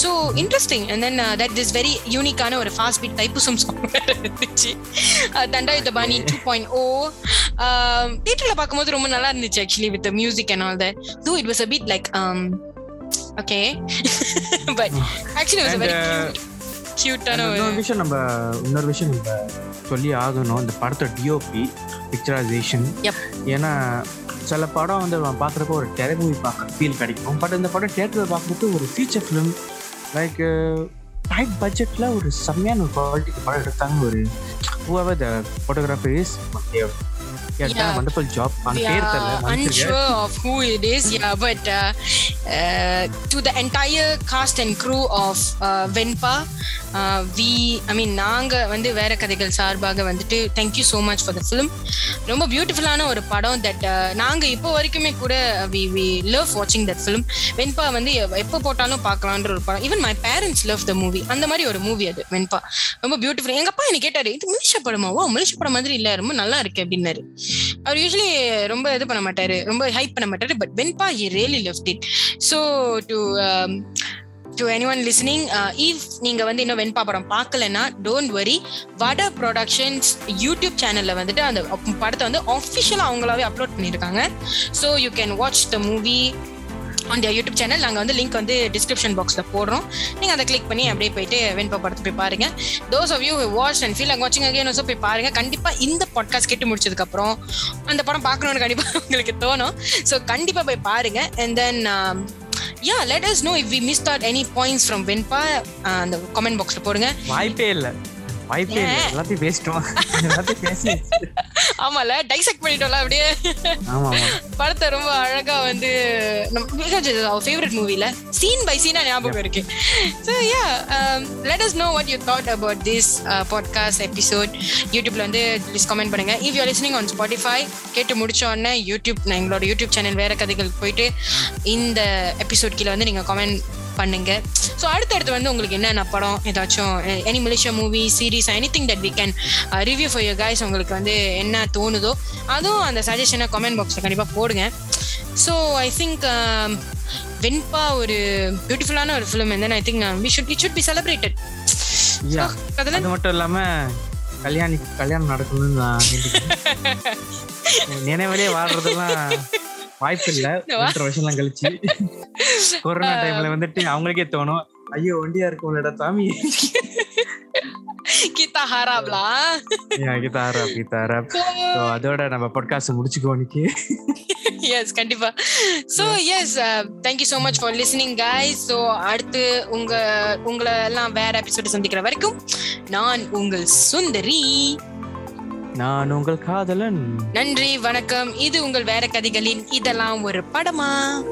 Speaker 2: So interesting and then that is very யூனிக்கான ஒரு ஃபாஸ்ட் பீட் தைப்புசம் சாங் இருந்துச்சு. தண்டாயுத்த பாணி டூ பாயிண்ட் ஓ தியேட்டர்ல பார்க்கும்போது ரொம்ப நல்லா இருந்துச்சு actually with music and all that though it was a bit like okay but actually was very கியூட்டான ஒரு
Speaker 1: இன்னொரு விஷயம் நம்ம இன்னொரு விஷயம் நம்ம சொல்லி ஆகணும் இந்த படத்தோட டிஓபி பிக்சரைசேஷன்
Speaker 2: Yep.
Speaker 1: ஏன்னா சில படம் வந்து நம்ம பார்க்குறப்போ ஒரு டெரை மூவி பார்க்குற ஃபீல் கிடைக்கும். பட் இந்த படம் தேட்டரில் பார்க்குறப்போ ஒரு ஃபீச்சர் ஃபிலிம் லைக் டைட் பட்ஜெட்டில் ஒரு செம்மையான ஒரு குவாலிட்டிக்கு படம் எடுத்தாங்க ஒரு whoever the photographer is they have they have done a
Speaker 2: Yeah.
Speaker 1: wonderful job அந்த
Speaker 2: we are unsure of who it is yeah but uh, uh, to the entire cast and crew of uh, venpa uh, we i mean நாங்க வந்து வேற கதைகள் சார்பாக வந்துட்டு thank you so much for the film. ரொம்ப பியூட்டிஃபுல்லான ஒரு படம் தட் நாங்க இப்போ வரைக்குமே கூட வி வி லவ் வாட்சிங் தட் ஃபிலிம் வெண்பா வந்து எப்போ போட்டாலும் பார்க்கலான்ற ஒரு படம். Even my parents love the movie அந்த மாதிரி ஒரு மூவி அது வெண்பா ரொம்ப பியூட்டிஃபுல் எங்க அப்பா என்ன கேட்டாரு இது மலேசியா படமா? ஓ மலேசியா படம் மாதிரி இல்ல ரொம்ப நல்லா இருக்கு அப்படின்னாரு. அவர் யூஸ்வலி ரொம்ப இது பண்ண மாட்டாரு ரொம்ப ஹைப் பண்ண மாட்டாரு but Venba he really left it so to to anyone listening if நீங்கள் வந்து இன்னும் வெண்பா படம் பார்க்கலன்னா டோன்ட் வரி வட ப்ரொடக்ஷன்ஸ் யூடியூப் சேனல்ல வந்துட்டு அந்த படத்தை வந்து அஃபிஷியலாக அவங்களாவே அப்லோட் பண்ணியிருக்காங்க so you can watch the movie on their YouTube channel நாங்கள் வந்து லிங்க் வந்து டிஸ்கிரிப்ஷன் பாக்ஸில் போடுறோம். நீங்கள் அதை கிளிக் பண்ணி அப்படியே போயிட்டு வெண்பா படத்தை போய் பாருங்க. Those of you watch and feel அங்கே வாட்சிங் அகேன் ஆல்சோ போய் பாருங்க. கண்டிப்பாக இந்த பாட்காஸ்ட் கேட்டு முடிச்சதுக்கப்புறம் அந்த படம் பார்க்கணும்னு கண்டிப்பாக உங்களுக்கு தோணும். ஸோ கண்டிப்பாக போய் பாருங்க. And then ya let us know if we miss out any points from Venba uh, அந்த கமெண்ட் பாக்ஸில் போடுங்க.
Speaker 1: வாய்ப்பே இல்லை. வாய்ப்பே? எல்லாத்தையும் பேசிட்டோம். எல்லாத்தையும் பேசி
Speaker 2: ஆமால டைசெக்ட் பண்ணிட்டோம்ல அப்படியே. படத்தை ரொம்ப அழகா வந்து ஃபேவரட் மூவில சீன் பை சீனா ஞாபகம் இருக்கு. So ya let us know what you thought about this podcast episode யூடியூப்ல வந்து ப்ளீஸ் கமெண்ட் பண்ணுங்க. If you listening on Spotify கேட்டு முடிச்ச உடனே யூடியூப் எங்களோட யூடியூப் சேனல் வேற கதைகள் போயிட்டு இந்த எபிசோட் கீழே வந்து நீங்க கமெண்ட் பண்ணுங்க. ஸோ அடுத்தடுத்து வந்து உங்களுக்கு என்னென்ன படம் ஏதாச்சும் any Malaysia movie series anything that we can review for you guys உங்களுக்கு வந்து என்ன தோணுதோ அதுவும் அந்த சஜஷனை கமெண்ட் பாக்ஸில் கண்டிப்பாக போடுங்க. ஸோ ஐ திங்க் வெண்பா ஒரு பியூட்டிஃபுல்லான ஒரு film then I think we should it should
Speaker 1: be
Speaker 2: celebrated
Speaker 1: அது மட்டும் இல்லாம கல்யாணி கல்யாணம் நடக்கணும்னு நான். நினைவிலே வாழ்றதெல்லாம் வாய்ப்பு இல்ல ஒன்றரை வருஷம் எல்லாம் கழிச்சு. கொரோனா டைம்ல வந்துட்டு அவங்களுக்கே தோணும். ஐயோ ஒண்டியா இருக்கும்லடா சாமி.
Speaker 2: கீதா ஹாராப்லா?
Speaker 1: கீதாரா கீதாரா So, அதோட நம்ம பாட்காஸ்ட் முடிச்சுக்கோ இன்னைக்கு.
Speaker 2: எஸ் கண்டிப்பா. So yes thank you so much for listening guys so அடுத்து உங்க உங்களை எல்லாம் வேற எபிசோடு சந்திக்கிற வரைக்கும் நான் உங்கள் சுந்தரி.
Speaker 1: நான் உங்கள் காதலன்.
Speaker 2: நன்றி வணக்கம். இது உங்கள் வேற கதைகளின் இதெல்லாம் ஒரு படமா?